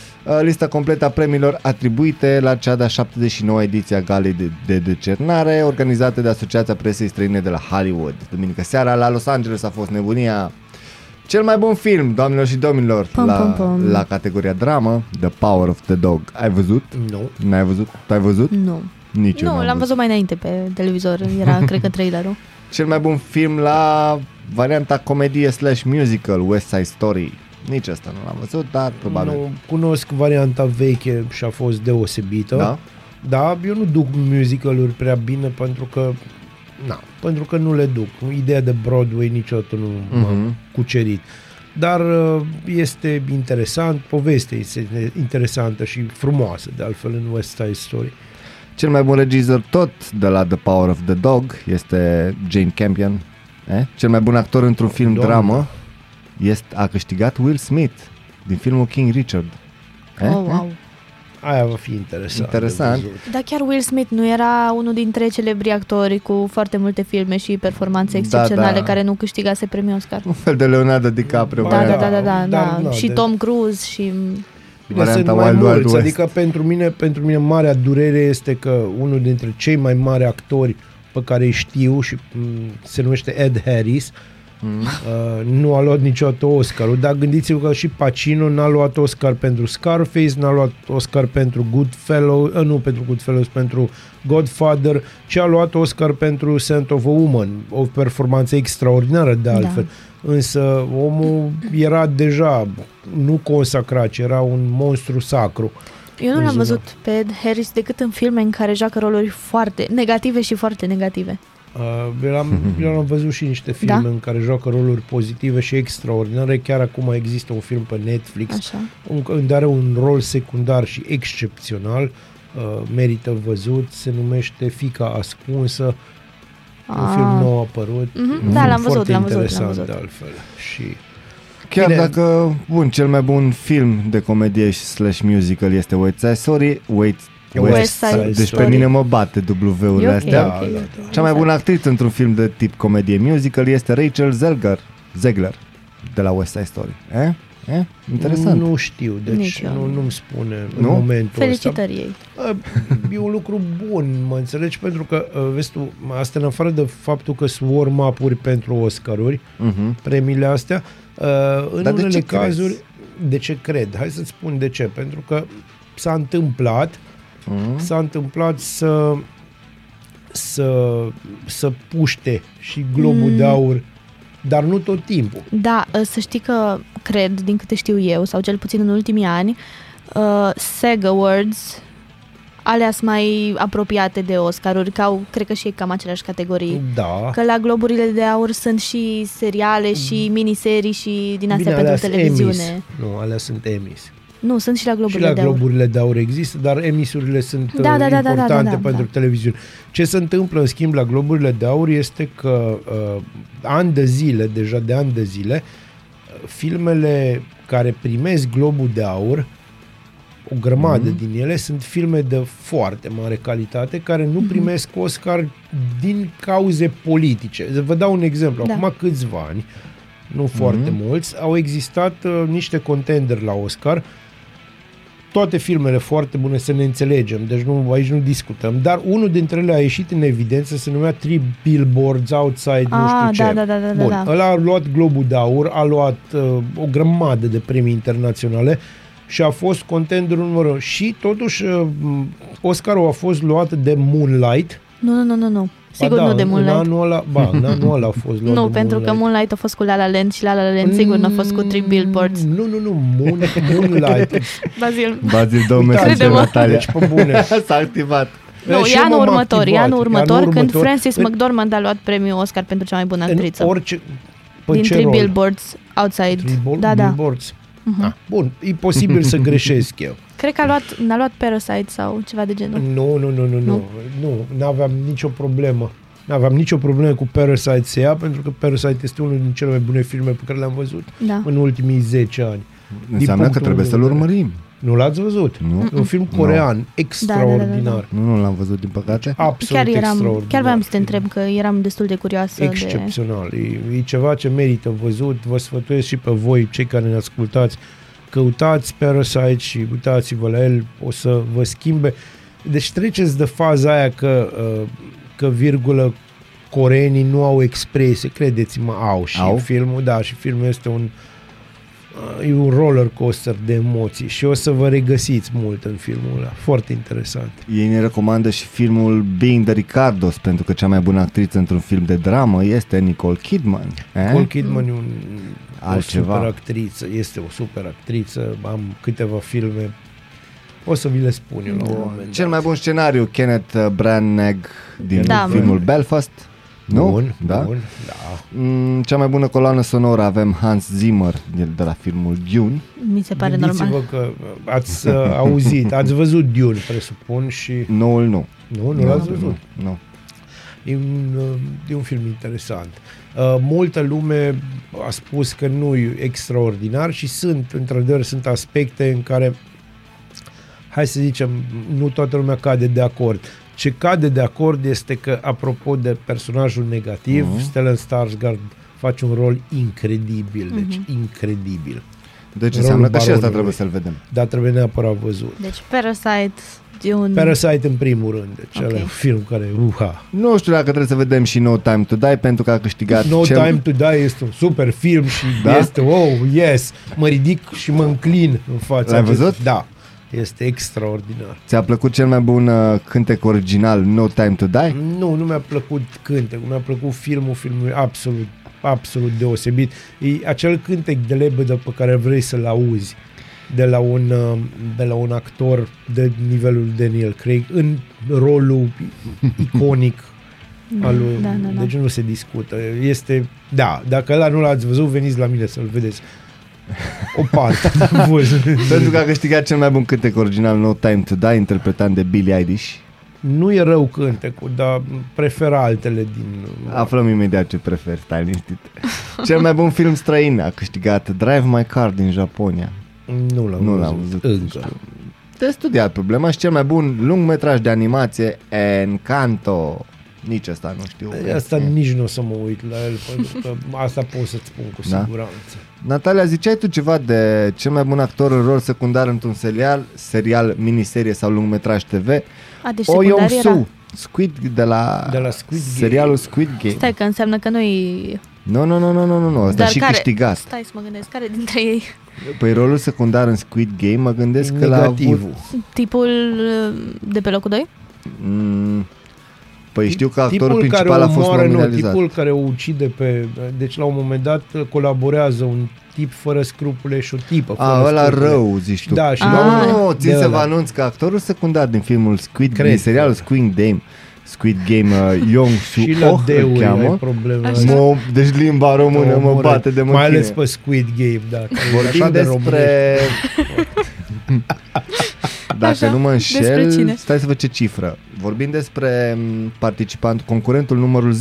lista completă a premiilor atribuite la cea de-a 79 ediție a galei de, de decernare organizată de Asociația Presei Străine de la Hollywood. Duminică seara la Los Angeles a fost nebunia cel mai bun film, doamnelor și domnilor, pum, la, pum, pum. la categoria dramă, The Power of the Dog. Ai văzut? Nu. N-ai văzut? Tu ai văzut? Nu. Nici Nu, l-am văzut. văzut mai înainte pe televizor, era, cred că, trailerul. Cel mai bun film la varianta comedie slash musical, West Side Story. Nici asta nu l-am văzut, dar probabil. Nu, cunosc varianta veche și a fost deosebită. Da? Da, eu nu duc musicaluri prea bine pentru că na, pentru că nu le duc. Ideea de Broadway niciodată nu uh-huh. m-a mhm. cucerit. Dar uh, este interesant, povestea este interesantă și frumoasă, de altfel, în West Side Story. Cel mai bun regizor tot de la The Power of the Dog este Jane Campion. Eh? Cel mai bun actor într-un film Doamne. dramă este, a câștigat Will Smith din filmul King Richard. Eh? Oh, wow. Aia va fi interesant. Interesant. Dar chiar Will Smith nu era unul dintre celebri actori cu foarte multe filme și performanțe excepționale da, da. care nu câștigase premiul Oscar. Un fel de Leonardo DiCaprio. Da, da, da, da, da, da, da. și de... Tom Cruise și Bine, sunt mai Wild mulți, Wild adică pentru mine, pentru mine marea durere este că unul dintre cei mai mari actori pe care îi știu și m- se numește Ed Harris, Mm. Uh, nu a luat niciodată Oscarul, dar gândiți-vă că și Pacino n-a luat Oscar pentru Scarface, n-a luat Oscar pentru Goodfellows, uh, nu pentru Goodfellows, pentru Godfather, ci a luat Oscar pentru Scent of a Woman, o performanță extraordinară de altfel. Da. Însă omul era deja nu consacrat, ci era un monstru sacru. Eu nu l-am văzut pe Ed Harris decât în filme în care joacă roluri foarte negative și foarte negative. Uh, eu, am, eu am văzut și niște filme da? în care joacă roluri pozitive și extraordinare. Chiar acum există un film pe Netflix Așa. unde are un rol secundar și excepțional. Uh, merită văzut. Se numește Fica Ascunsă. Ah. Un film nou apărut. Mm-hmm. Da, l-am văzut, l-am văzut, l-am văzut. de altfel. Și Chiar Bine. dacă, bun, cel mai bun film de comedie și slash musical este West Side Story, Wait, West, West Side Deci Story. pe mine mă bate W-urile okay, astea. Okay, okay. Cea mai bună actriță într-un film de tip comedie musical este Rachel Zegler, Zegler de la West Side Story. Eh? Eh? Interesant. Nu știu, deci Nici nu, nu-mi spune nu? în momentul Felicitări ăsta. ei. E un lucru bun, mă înțelegi, pentru că, vezi tu, asta în afară de faptul că sunt warm-up-uri pentru Oscaruri, uh-huh. premiile astea, în Dar unele de cazuri, crezi? de ce cred? Hai să-ți spun de ce. Pentru că s-a întâmplat, uh-huh. s-a întâmplat să să, să puște și globul mm. de aur dar nu tot timpul. Da, ă, să știi că cred, din câte știu eu, sau cel puțin în ultimii ani, uh, SAG Awards alea sunt mai apropiate de Oscaruri, că au, cred că și ei cam aceleași categorii. Da. Că la Globurile de Aur sunt și seriale și miniserii și din astea Bine, pentru televiziune. Emmys. Nu, alea sunt Emmys. Nu, sunt și la Globurile și la de Aur. Globurile de Aur există, dar emisurile sunt da, da, da, importante da, da, da, pentru da. televiziune. Ce se întâmplă, în schimb, la Globurile de Aur este că uh, ani de zile, deja de ani de zile, uh, filmele care primesc Globul de Aur o grămadă mm-hmm. din ele sunt filme de foarte mare calitate care nu mm-hmm. primesc Oscar din cauze politice. Vă dau un exemplu. Da. Acum câțiva ani, nu mm-hmm. foarte mulți, au existat uh, niște contenderi la Oscar toate filmele foarte bune, să ne înțelegem, deci nu, aici nu discutăm, dar unul dintre ele a ieșit în evidență, se numea Three Billboards Outside, ah, nu știu ce. Da, da, da, da, Bun, da. ăla a luat Globul de Aur, a luat uh, o grămadă de premii internaționale și a fost contenderul numărul și totuși uh, Oscarul a fost luat de Moonlight. Nu, nu, nu, nu, nu. Sigur ba da, nu de Moonlight. În anul ăla, ba, în anul ăla a fost luat Nu, de pentru Moonlight. că Moonlight a fost cu La La Land și La La Land sigur nu a fost cu Three Billboards. Nu, nu, nu, Moon, Moonlight. Bazil. Bazil, două mesaje, Crede-mă. Natalia. Deci, pe bune. S-a activat. Nu, Și e eu anul m-am următor, e activat. anul următor când următor. Frances În- McDormand a luat premiul Oscar pentru cea mai bună actriță. În orice... Pe din ce Three rol? Billboards Outside. Three bol- da, da. Billboards. Ah, bun, e posibil să greșesc eu. Cred că a luat, n-a luat Parasite sau ceva de genul. Nu, nu, nu, nu, nu. Nu, n-aveam nicio problemă. N-aveam nicio problemă cu Parasite să ia, pentru că Parasite este unul din cele mai bune filme pe care le-am văzut Da. în ultimii 10 ani. Înseamnă că punctul trebuie meu să-l de vedere. urmărim. Nu l-ați văzut? Nu. E un film Nu. corean, extraordinar. Da, da, da, Nu, nu l-am văzut, din păcate. Absolut Chiar eram, extraordinar. chiar voiam să te film. întreb că eram destul de curioasă de... Excepțional. E, e ceva ce merită văzut. Vă sfătuiesc și pe voi, cei care ne ascultați, căutați Parasite și uitați-vă la el, o să vă schimbe. Deci treceți de faza aia că, uh, că virgulă, coreenii nu au expresie. Credeți-mă, au și Au? filmul, da, și filmul este un uh, e un roller coaster de emoții și o să vă regăsiți mult în filmul ăla. Foarte interesant. Ei ne recomandă și filmul Being the Ricardos, pentru că cea mai bună actriță într-un film de dramă este Nicole Kidman. Eh? Nicole Kidman e un, Altceva. o super actriță, este o super actriță, am câteva filme, o să vi le spun eu la un moment Cel dat. mai bun scenariu, Kenneth Branagh din Da. filmul Belfast. Nu? Bun, da? bun, da. Mm, Cea mai bună coloană sonoră avem Hans Zimmer de de la filmul Dune. Mi se pare Gândiți-vă normal. că ați uh, auzit, ați văzut Dune, presupun, și Noul nu. nu, nu l-ați văzut. Nu. nu. E un, uh, e un film interesant. Uh, multă lume a spus că nu e extraordinar și sunt, într-adevăr, sunt aspecte în care, hai să zicem, nu toată lumea cade de acord. Ce cade de acord este că, apropo de personajul negativ, Mhm. uh-huh. Stellan Skarsgård face un rol incredibil, deci Mhm. incredibil. Deci Rolul înseamnă că și asta baronului. trebuie să-l vedem. Dar trebuie neapărat văzut. Deci Parasite e un... Parasite în primul rând, deci Ok. okay. un film care, uha. Nu știu dacă trebuie să vedem și No Time to Die pentru că a câștigat No cel... Time to Die este un super film și Da? da? este, oh, yes, mă ridic și mă înclin în fața L-ai acestui- văzut? Da, este extraordinar. Ți-a plăcut cel mai bun uh, cântec original No Time to Die? Nu, nu mi-a plăcut cântecul, mi-a plăcut filmul, filmul e absolut, absolut deosebit. E acel cântec de lebădă pe care vrei să-l auzi de la un, uh, de la un actor de nivelul Daniel Craig în rolul iconic al lui. da, da, da. Deci nu se discută. Este, da, dacă ăla nu l-ați văzut, veniți la mine să-l vedeți. O parte. Voi. Pentru că a câștigat cel mai bun cântec original No Time to Die, interpretat de Billie Eilish. nu e rău cântecul, dar prefer altele din... Aflăm imediat ce preferi, stai liniștit. Cel mai bun film străin a câștigat Drive My Car din Japonia. Nu l-am, Nu văzut. l-am văzut. Încă. Te studiat problema și cel mai bun lungmetraj de animație Encanto. Nici asta nu știu. Asta nici nu o să mă uit la el, pentru că asta pot să-ți spun cu Da? siguranță. Natalia, ziceai tu ceva de cel mai bun actor în rol secundar într-un serial, serial, miniserie sau lungmetraj TV? A, deci O secundar Yong era... Su, Squid de la, De la Squid Game. serialul Squid Game. Stai că înseamnă că noi... Nu, nu, nu, nu, nu, nu, nu, ăsta Dar și care... câștigat. Stai să mă gândesc, care dintre ei? Păi rolul secundar în Squid Game mă gândesc că l-a avut... Negativul. Tipul uh, de pe locul 2? Mm, Păi știu că actorul tipul principal care a fost omoară, nu, nominalizat. tipul care o ucide pe... Deci la un moment dat colaborează un tip fără scrupule și o tipă fără A, ăla scrupule. rău, zici tu. Da, și nu, Ah. nu, nu, țin de să vă ăla. anunț că actorul secundar din filmul Squid Cred din serialul că- Squid Game, Squid Game uh, Yong Su și la Oh îl deuri ai cheamă. probleme. Așa. Mă, deci limba română mă Omoră. bate de mă Mai ales pe Squid Game, da. care e Vorbim așa de despre... Dacă Așa, nu mă despre înșel, cine? stai să văd ce cifră. Vorbim despre m, participant, concurentul numărul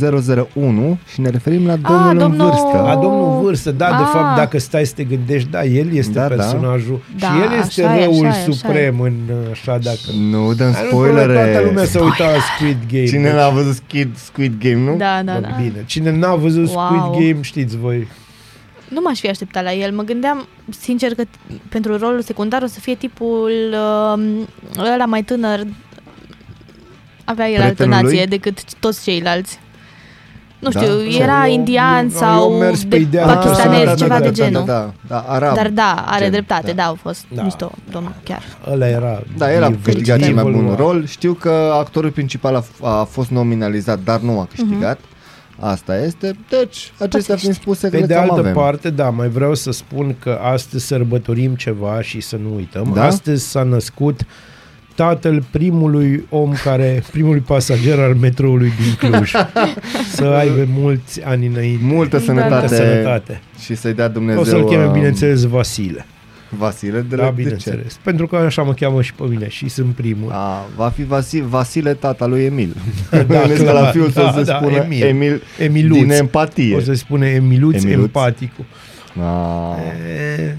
001 și ne referim la domnul, în domnul- vârstă. A, domnul vârstă, da, de Ah. fapt, dacă stai să te gândești, da, el este Da, da. personajul Da, și el este așa e, răul așa e, așa suprem în așa dacă... Nu dăm Ai, nu, probleme, spoilere. Toată lumea s-a uitat la Squid Game. Cine deci- n-a văzut Squid, Squid Game, nu? Da, da, da. Bine, cine n-a văzut Wow. Squid Game, știți voi. Nu m-aș fi așteptat la el. Mă gândeam, sincer, că pentru rolul secundar o să fie tipul uh, ăla mai tânăr. Avea el altă Prietenul lui? nație decât toți ceilalți. Nu Da? știu, Nu, era eu- indian eu- sau eu am mers pe de ideea Ah, pakistanez, da, ceva da, de da, genul. Da, da, da, arab. Dar da, are Gen, dreptate, da. da, au fost Da. mișto, domnul, chiar. Ăla era... Da, el a nivelul- câștigat cel mai bun nivelul rol. Știu că actorul principal a, f- a fost nominalizat, dar nu a câștigat. Asta este. Deci, acestea fiind spuse, Pe cred de că altă avem. parte, da, mai vreau să spun că astăzi sărbătorim ceva și să nu uităm. Da? Astăzi s-a născut tatăl primului om care, primului pasager al metroului din Cluj. să aibă mulți ani înainte. Multă sănătate, Multă sănătate. și să-i dea Dumnezeu O să-l cheme, um, bineînțeles, Vasile. Vasile de, Da, de bineînțeles. Pentru că așa mă cheamă și pe mine și sunt primul. ce? A, va fi Vasile, Vasile tata lui Emil. Da, Gândesc că clar. la fiul său Da, se da, spune Emil. Emil, Emiluț. din empatie. O să spune Emiluț, Emiluț. empaticul. A, E,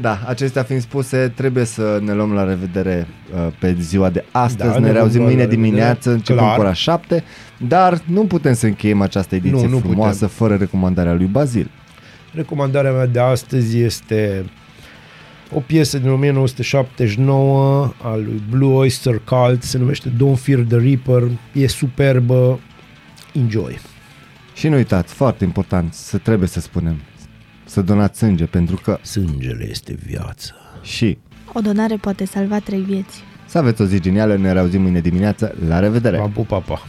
da, acestea fiind spuse, trebuie să ne luăm la revedere uh, pe ziua de astăzi. Da, ne ne reauzim vom lua mâine la revedere. dimineață, începem Clar. cu ora 7, dar nu putem să încheiem această ediție Nu, nu frumoasă fără recomandarea lui Bazil. Recomandarea mea de astăzi este o piesă din 1979 a lui Blue Oyster Cult, se numește Don't Fear the Reaper, e superbă, enjoy. Și nu uitați, foarte important, să trebuie să spunem, să donați sânge, pentru că Sângele este viață. și O donare poate salva trei vieți. să aveți o zi genială, ne reauzim mâine dimineață, la revedere! V-am pupat, pa!